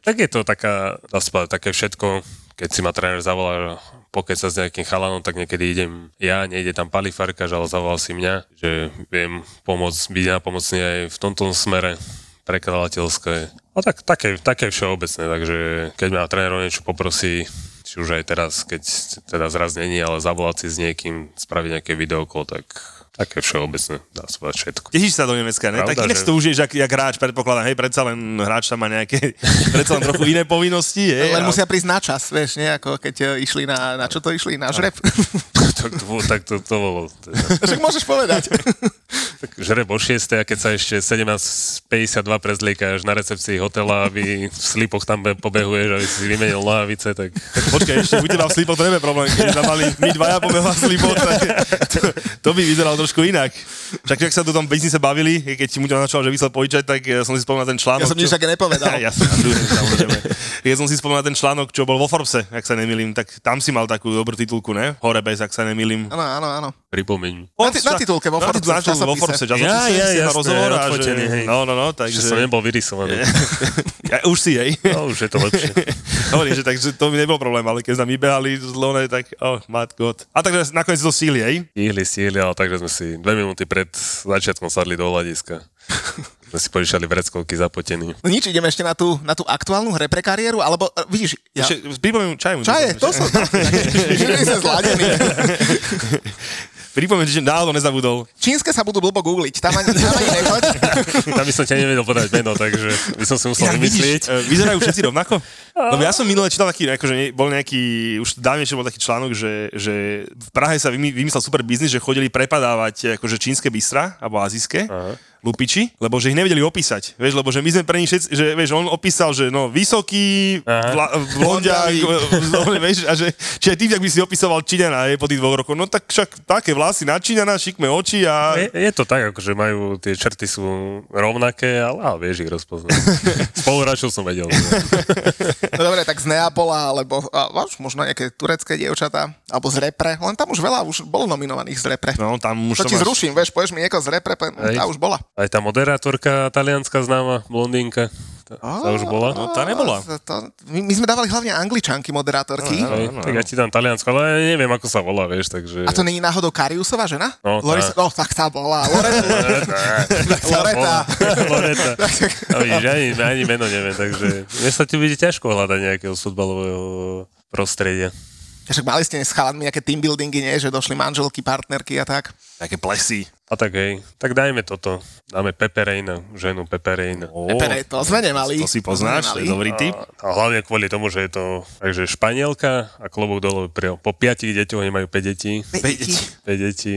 Tak je to taká, dá sa také všetko, keď si ma tréner zavolá, pokiaľ sa s nejakým chalanom, tak niekedy idem ja, nejde tam palifarkaž, ale zavolal si mňa, že viem pomôcť, byť napomocný aj v tomto smere prekladateľské. No tak, také, také všeobecné, takže keď ma tréner niečo poprosí, či už aj teraz, keď teda zraz není, ale zavolať si s niekým, spraviť nejaké videokol, tak Také všeobecné, dá sa povedať všetko. Tešíš sa do Nemecka, ne? Pravda, tak inak že... to užiješ, jak, jak hráč, predpokladám, hej, predsa len hráč tam má nejaké, <laughs> predsa len trochu iné povinnosti, hej. Len a... musia prísť na čas, vieš, nie? Ako keď uh, išli na, na čo to išli? Na žreb? <laughs> tak to, tak to, to bolo. Však môžeš povedať. <laughs> tak žreb o 6, a keď sa ešte 17.52 prezliekáš na recepcii hotela, aby v slipoch tam pobehuješ, aby si vymenil lávice, tak... tak počkaj, ešte u teba v slipoch to problém, keď tam mali my dvaja pobehovať v slipoch, tak to, to by vyzeralo trošku inak. Však ak sa tu tom biznise bavili, keď ti mu načal, že vysel požičať, tak ja som si spomínal ten článok. Ja som nič také nepovedal. <laughs> ja som, ja som si spomínal ten článok, čo bol vo Forbese, ak sa nemýlim, tak tam si mal takú dobrú titulku, ne? Hore bez, ak sa nemýlim. Áno, áno, áno. Pripomeň. Na, t- na titulke vo Forbese. Na titulke vo Forbese. Ja, ja, ja, rozhovor a že, no, no, no, takže... Že som nebol vyrysovaný. <laughs> ja, už si, hej. No, už je to lepšie. <laughs> Hovorím, že takže to by nebol problém, ale keď sme vybehali z Lone, tak oh, mat God. A takže nakoniec to síli, hej? Síli, síli, ale takže sme si dve minúty pred začiatkom sadli do hľadiska. <laughs> sme si požičali vreckovky zapotení. No nič, ideme ešte na tú, na tú aktuálnu repre kariéru, alebo e, vidíš... Ja... Ešte, pripomínam čaj. Čaje, to som... Že sa zladený. Pripomeň, že náhodou nezabudol. Čínske sa budú blbo googliť, tam ani, tam ani nechoď. <laughs> tam by som ťa nevedel podať meno, takže by som si musel ja, vymyslieť. Vidíš, e, vyzerajú všetci rovnako? <laughs> Lebo ja som minule čítal taký, akože bol nejaký, už dávnejšie bol taký článok, že, že v Prahe sa vymyslel super biznis, že chodili prepadávať akože čínske bystra, alebo azijské. Aha lupiči, lebo že ich nevedeli opísať. Vieš, lebo že my sme pre nich všetci, že vieš, on opísal, že no, vysoký, vla, blondiak, <laughs> vieš, a že, či aj ty, ak by si opisoval Číňana je, po tých dvoch rokoch, no tak však také vlasy na Číňana, šikme oči a... Je, je to tak, akože majú, tie črty sú rovnaké, ale, ale vieš ich rozpoznať. <laughs> Spoluhráčov som vedel. no dobre, tak z Neapola, alebo a, možno nejaké turecké dievčatá, alebo z repre, len tam už veľa už bolo nominovaných z repre. No, tam už to, to ti máš... zruším, vieš, povieš mi niekoho z repre, tá už bola. Aj tá moderátorka talianská známa, blondínka. Tá, už bola? No, tá nebola. To, my, my sme dávali hlavne angličanky moderátorky. No, no, no, tak ja ti dám taliansko, ale ja neviem, ako sa volá, vieš, takže... A to není náhodou Kariusová žena? No, Loris... no tak tá bola. <laughs> Loreta. Loreta. Loreta. No, <laughs> vidíš, ani, ani meno neviem, takže mne sa ti bude ťažko hľadať nejakého futbalového prostredia. Však mali ste s chalanmi nejaké team buildingy, nie? Že došli manželky, partnerky a tak. Také plesy. A tak hej, tak dajme toto. Dáme Peperejna, ženu Peperejna. Ó, Pepere, to sme nemali. To si poznáš, to je dobrý tip. A hlavne kvôli tomu, že je to takže Španielka a klobúk dole pri, po piatich deťoch oni majú 5 detí. Deti. 5 detí,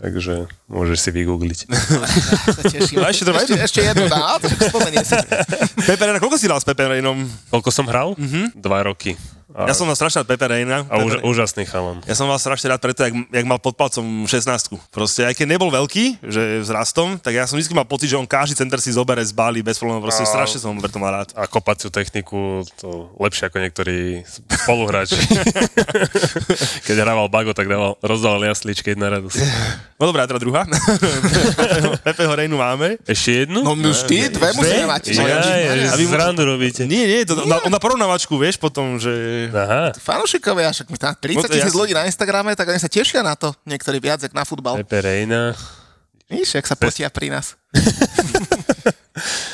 takže môžeš si vygoogliť. <laughs> A ešte to ešte, ešte jednu dá, to spomenie si. Peperejna, koľko si dal s Peperejnom? Koľko som hral? Mm-hmm. Dva roky. A, Ja som mal strašne rád Peperejna. a už, úžasný chalan. Ja som mal strašne rád preto, jak, jak mal pod palcom 16 Proste, aj keď nebol veľký, že vzrastom, tak ja som vždy mal pocit, že on každý center si zobere z Bali bez problémov. Proste A- strašne som preto mal rád. A kopaciu techniku, to lepšie ako niektorí spoluhráči. <laughs> Keď hrával Bago, tak dával, rozdával jasličky jedna radosť. No dobrá, teda druhá. <laughs> Pepeho Rejnu máme. Ešte jednu? No vždy, dve musíme mať. Ja, ja, A vy- zrandu robíte. Nie, nie, to, na, na porovnávačku, vieš, potom, že... Aha, Fanúšikovia, však my tam 30 No to tisíc ľudí na Instagrame, tak oni sa tešia na to. Niektorí viac, jak na futbal. Pepe Reina. Víš, jak sa potia pri nás. <laughs>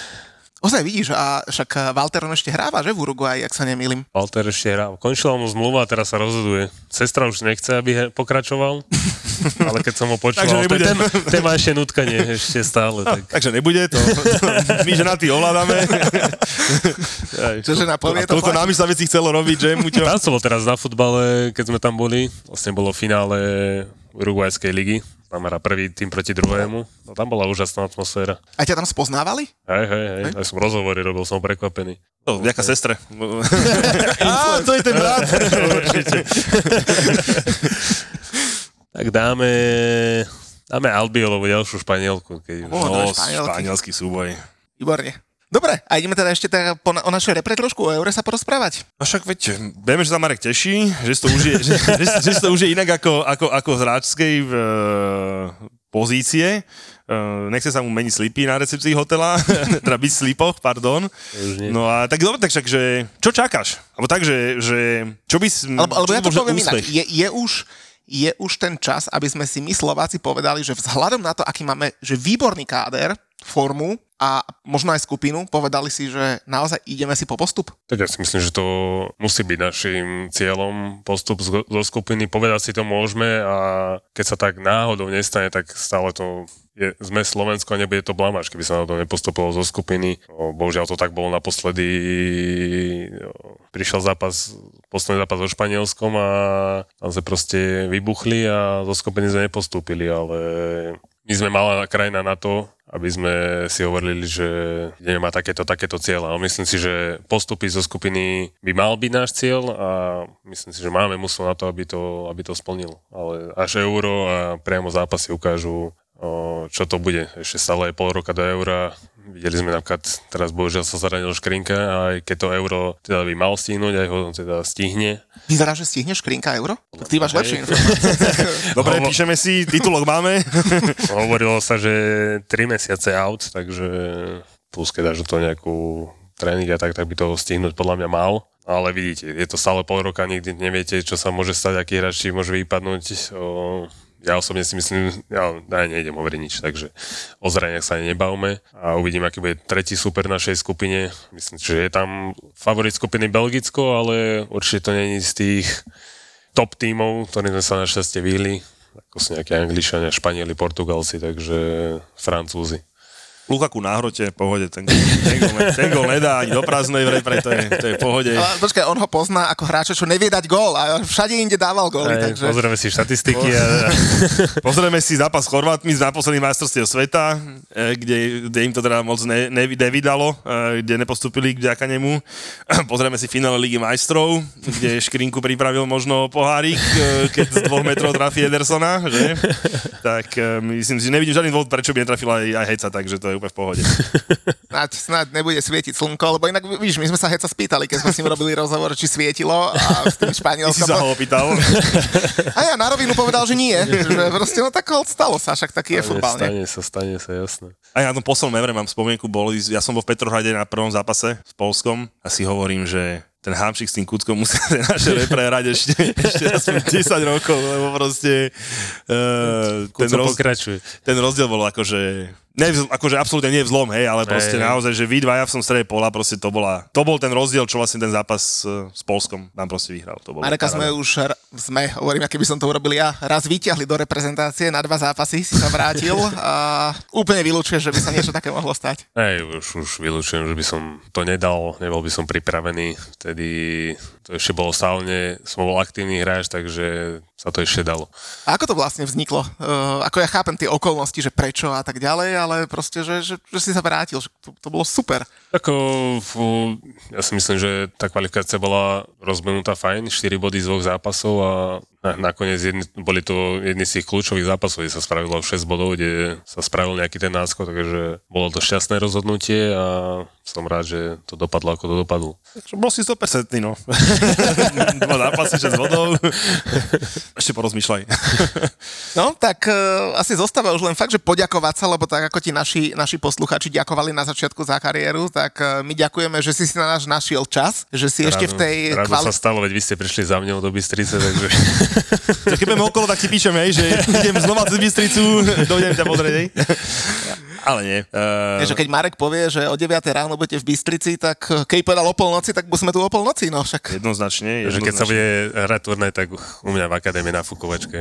Ozaj vidíš, a však eh, Walter on ešte hráva, že v Uruguay, ak sa nemýlim. Walter ešte hral. Končila mu zmluva a teraz sa rozhoduje. Sestra už nechce, aby he- pokračoval, <laughs> ale keď som ho počúval, Takže nebude. ten, ten má ešte nutkanie, ešte stále. Tak. <laughs> Takže nebude, to, my ženatí ovládame. <laughs> Čo žena povie, to námi sa veci chcelo robiť, že, Muťo? Tam som bol teraz na futbale, keď sme tam boli. Vlastne bolo finále Uruguajskej ligy. Tam hrá prvý tým proti druhému. No, tam bola úžasná atmosféra. A ťa tam spoznávali? Hej, hej, hej. Aj som rozhovory robil, som prekvapený. To, vďaka sestre. <laughs> Á, to je ten brat. Určite. <laughs> tak dáme... Dáme Albiolovú ďalšiu španielku. Keď už. No, Španielky. španielský súboj. Výborne. Dobre, a ideme teda ešte teda po, na- o našej repre trošku o eure sa porozprávať. No však veď, vieme, že sa Marek teší, že si to užije, že, že, že si to užije inak ako, ako, ako z hráčskej v, pozície. Uh, nechce sa mu meniť slipy na recepcii hotela, <laughs> teda byť v slipoch, pardon. Už. No a tak dobre, tak však, že čo čakáš? Alebo tak, že, že čo by. Alebo, alebo čo ja to že poviem inak. úspech? Je, je, už, je už ten čas, aby sme si my Slováci povedali, že vzhľadom na to, aký máme že výborný káder, formu a možno aj skupinu, povedali si, že naozaj ideme si po postup. Tak ja si myslím, že to musí byť našim cieľom postup zo skupiny. Povedať si to môžeme a keď sa tak náhodou nestane, tak stále to je, sme Slovensko a nebude to blamáž, keby sa na to nepostupilo zo skupiny. O, bohužiaľ to tak bolo naposledy. O, prišiel zápas, posledný zápas so Španielskom a tam sa proste vybuchli a zo skupiny sme nepostúpili, ale my sme malá krajina na to, aby sme si hovorili, že ideme mať takéto, takéto cieľa. Myslím si, že postupy zo skupiny by mal byť náš cieľ a myslím si, že máme muslo na to, aby to, aby to splnil. Ale až euro a priamo zápasy ukážu, čo to bude. Ešte stále je pol roka do eura. Videli sme napríklad, teraz bohužiaľ sa zranil Škrinka a aj keď to euro teda by mal stihnúť, aj ho teda stihne. Vyzerá, že stihneš Škrinka euro? Tak ty máš lepšie <laughs> informácie. Dobre, Hovo- píšeme si, titulok máme. <laughs> Hovorilo sa, že 3 mesiace out, takže plus keď dáš do toho nejakú tréning a tak, tak by to stihnúť podľa mňa mal. Ale vidíte, je to stále pol roka, nikdy neviete, čo sa môže stať, aký hráč môže vypadnúť. O, ja osobne si myslím, ja, ja nejdem hovoriť nič, takže o zraniach sa nebavme a uvidím, aký bude tretí super našej skupine. Myslím, že je tam favorit skupiny Belgicko, ale určite to není z tých top tímov, ktorým sme sa našťastie vyhli. Ako sú nejaké Angličania, Španieli, Portugalci, takže Francúzi. Lukaku na hrote, pohode, ten, ten, gol, ne- ten gol nedá ani do prázdnej v repre, to je, to je pohode. Ale počkaj, on ho pozná ako hráča, čo nevie dať gól a všade inde dával góly, Aj, takže... Pozrieme si štatistiky a, <laughs> Pozrieme si zápas s Chorvátmi z náposledných majstrovstiev sveta, eh, kde, kde im to teda moc ne, ne, nevydalo, eh, kde nepostupili k vďaka nemu. <clears throat> Pozrieme si finále Ligy majstrov, kde Škrinku pripravil možno pohárik, eh, keď z dvoch metrov trafí Edersona, že? Tak myslím si, že nevidím žiadny dôvod, prečo by netrafil aj, aj Heca, takže to je úplne v pohode. <laughs> Snáď, snáď nebude svietiť slnko, lebo inak, víš, my sme sa heca spýtali, keď sme s ním robili rozhovor, či svietilo a s tým Ty si Španielskom. sa ho opýtal. <laughs> A ja na rovinu povedal, že nie. Že proste, no tak stalo sa, však taký je futbal, stane sa, stane sa, jasné. A ja na tom poslednom Evre mám spomienku, bol, ja som bol v Petrohrade na prvom zápase s Polskom a si hovorím, že ten hámšik s tým kúckom musí tie <laughs> naše repre hrať ešte, ešte aspoň 10 rokov, lebo proste uh, ten, roz, pokračuje. ten rozdiel bol akože Ne, v- akože absolútne nie v zlom, hej, ale proste Hej. naozaj, že vy dvaja v tom strede pola, proste to bola, to bol ten rozdiel, čo vlastne ten zápas e, s Polskom nám proste vyhral. To bolo Mareka paráda. sme už, sme, hovorím, aké by som to urobil ja, raz vyťahli do reprezentácie, na dva zápasy si sa vrátil a úplne vylúčuje, že by sa niečo také mohlo stať. Hej, už, už vylúčujem, že by som to nedal, nebol by som pripravený. Vtedy to ešte bolo stále, som bol aktívny hráč, takže sa to ešte dalo. A ako to vlastne vzniklo? Uh, ako ja chápem tie okolnosti, že prečo a tak ďalej, ale proste, že, že, že si sa vrátil, že to, to bolo super. Fú, ja si myslím, že tá kvalifikácia bola rozbenutá fajn, 4 body z dvoch zápasov a na, nakoniec jedni, boli to jedni z tých kľúčových zápasov, kde sa spravilo 6 bodov, kde sa spravil nejaký ten náskok, takže bolo to šťastné rozhodnutie a som rád, že to dopadlo ako to dopadlo. Bol si 100% no. <laughs> Dva zápasy, 6 bodov. Ešte porozmýšľaj. No, tak uh, asi zostáva už len fakt, že poďakovať sa, lebo tak ako ti naši, naši posluchači ďakovali na začiatku za kariéru, tak uh, my ďakujeme, že si si na náš našiel čas, že si ešte v tej ráno kvali- sa stalo, veď vy ste prišli za mňou do Bystrice, takže... <laughs> Keď budeme okolo, tak ti píšem, hej, že idem znova cez Bystricu, dojdem ťa pozrieť. <laughs> Ale nie. Uh, Vieš, že keď Marek povie, že o 9 ráno budete v Bystrici, tak eh, keď povedal o polnoci, tak musíme tu o polnoci, no však. jednoznačne, že keď sa jednoznačne. bude hrať turnaj, tak u mňa v akadémii na Fukovačke.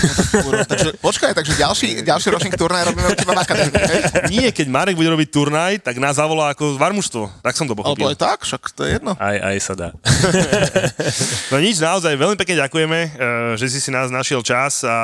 <laughs> Takže, počkaj, takže ďalší, ďalší ročník turnaj robíme u teba v akadémii? Nie, keď Marek bude robiť turnaj, tak nás zavolá ako varmužstvo. Tak som to Alebo pochopil. aj tak, však to je jedno. Aj, aj sa dá. <laughs> No nič, naozaj veľmi pekne ďakujeme, eh, že si si nás našiel čas a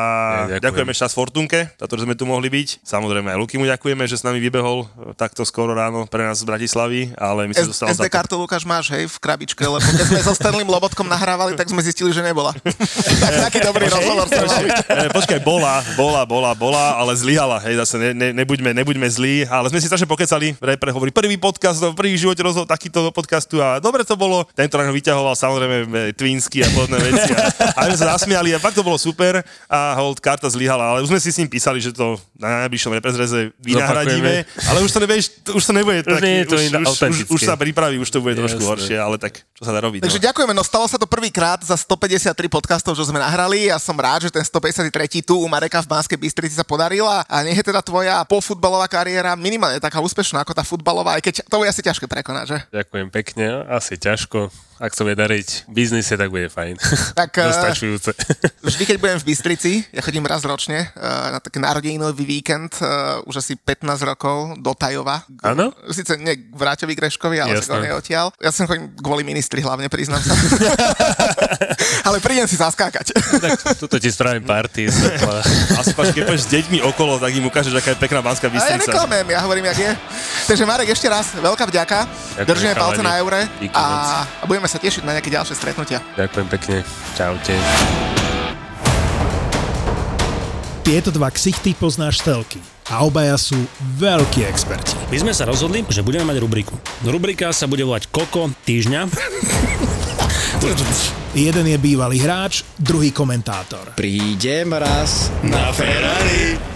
Ja, ďakujem. ďakujeme čas Fortunke, za to, že sme tu mohli byť. Samozrejme aj Luky mu ďakujeme, že s nami vybehol eh, takto skoro ráno pre nás z Bratislavy, ale my si S- dostal SD kartu Lukáš máš, hej, v krabičke, lebo keď sme so Stanleym Lobotkom nahrávali, tak sme zistili, že nebola. tak <laughs> taký dobrý rozhovor sme. Eh, Počkaj, bola, bola, bola, bola, ale zlyhala, hej, zase ne, ne, nebuďme, nebuďme zlí, ale sme si strašne pokecali, repre hovorí, prvý podcast, no, prvý v živote rozhovor takýto podcastu a dobre to bolo, tento ráno vyťahoval samozrejme eh, Twinsky a podobné veci a, a my sme sa zasmiali a fakt to bolo super a hold, karta zlyhala, ale už sme si s ním písali, že to na najbližšom reprezreze vynahradíme, ale už to nevieš, už to nebude Už nie je to už, už, už, už, sa pripraví, už to bude trošku Jasné. horšie, ale tak čo sa dá robiť. Takže no. ďakujeme, no stalo sa to prvýkrát za 153 podcastov, čo sme nahrali. Ja som rád, že ten 153 tu u Mareka v Banskej Bystrici sa podarila a nech je teda tvoja pofutbalová kariéra minimálne taká úspešná ako tá futbalová, aj keď to bude asi ťažké prekonať, že? Ďakujem pekne, asi ťažko. Ak sa bude dariť v biznise, tak bude fajn. <laughs> Tak, eh, Dostačujúce. <laughs> Vždy, keď budem v Bystrici, ja chodím raz ročne uh, na taký narodeninový víkend, uh, už asi 15 rokov do Tajova. Áno? Sice nie k Vráťovi Greškovi, ale on je odtiaľ. Ja som chodím kvôli ministri, hlavne priznám sa. <laughs> ale prídem si zaskákať. tak tuto ti spravím party. páč, keď pôjdeš s deťmi okolo, tak im ukážeš, aká je pekná Banská A ja Bystrica. neklamem, ja hovorím, jak je. Takže Marek, ešte raz, veľká vďaka. Ďakujem, Držíme palce na eure a, a budeme sa tešiť na nejaké ďalšie stretnutia. Ďakujem pekne. Čaute. Tieto dva ksichty poznáš telky a obaja sú veľkí experti. My sme sa rozhodli, že budeme mať rubriku. Rubrika sa bude volať Koko týždňa. Jeden je bývalý hráč, druhý komentátor. Prídem raz. Na Ferrari.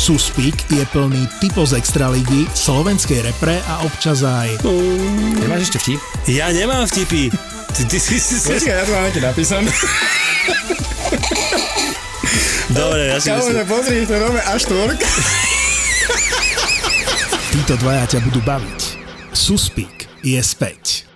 Suspík je plný typov z Extraligy, slovenskej repre a občas aj Nemáš ešte vtip? Ja nemám vtipy. Ty, ty si si... Počkaj, ja tu mám ti napísané. Dobre, ja si myslím. pozri, to nové až tvork. títo dvaja ťa budú baviť. Suspík je späť.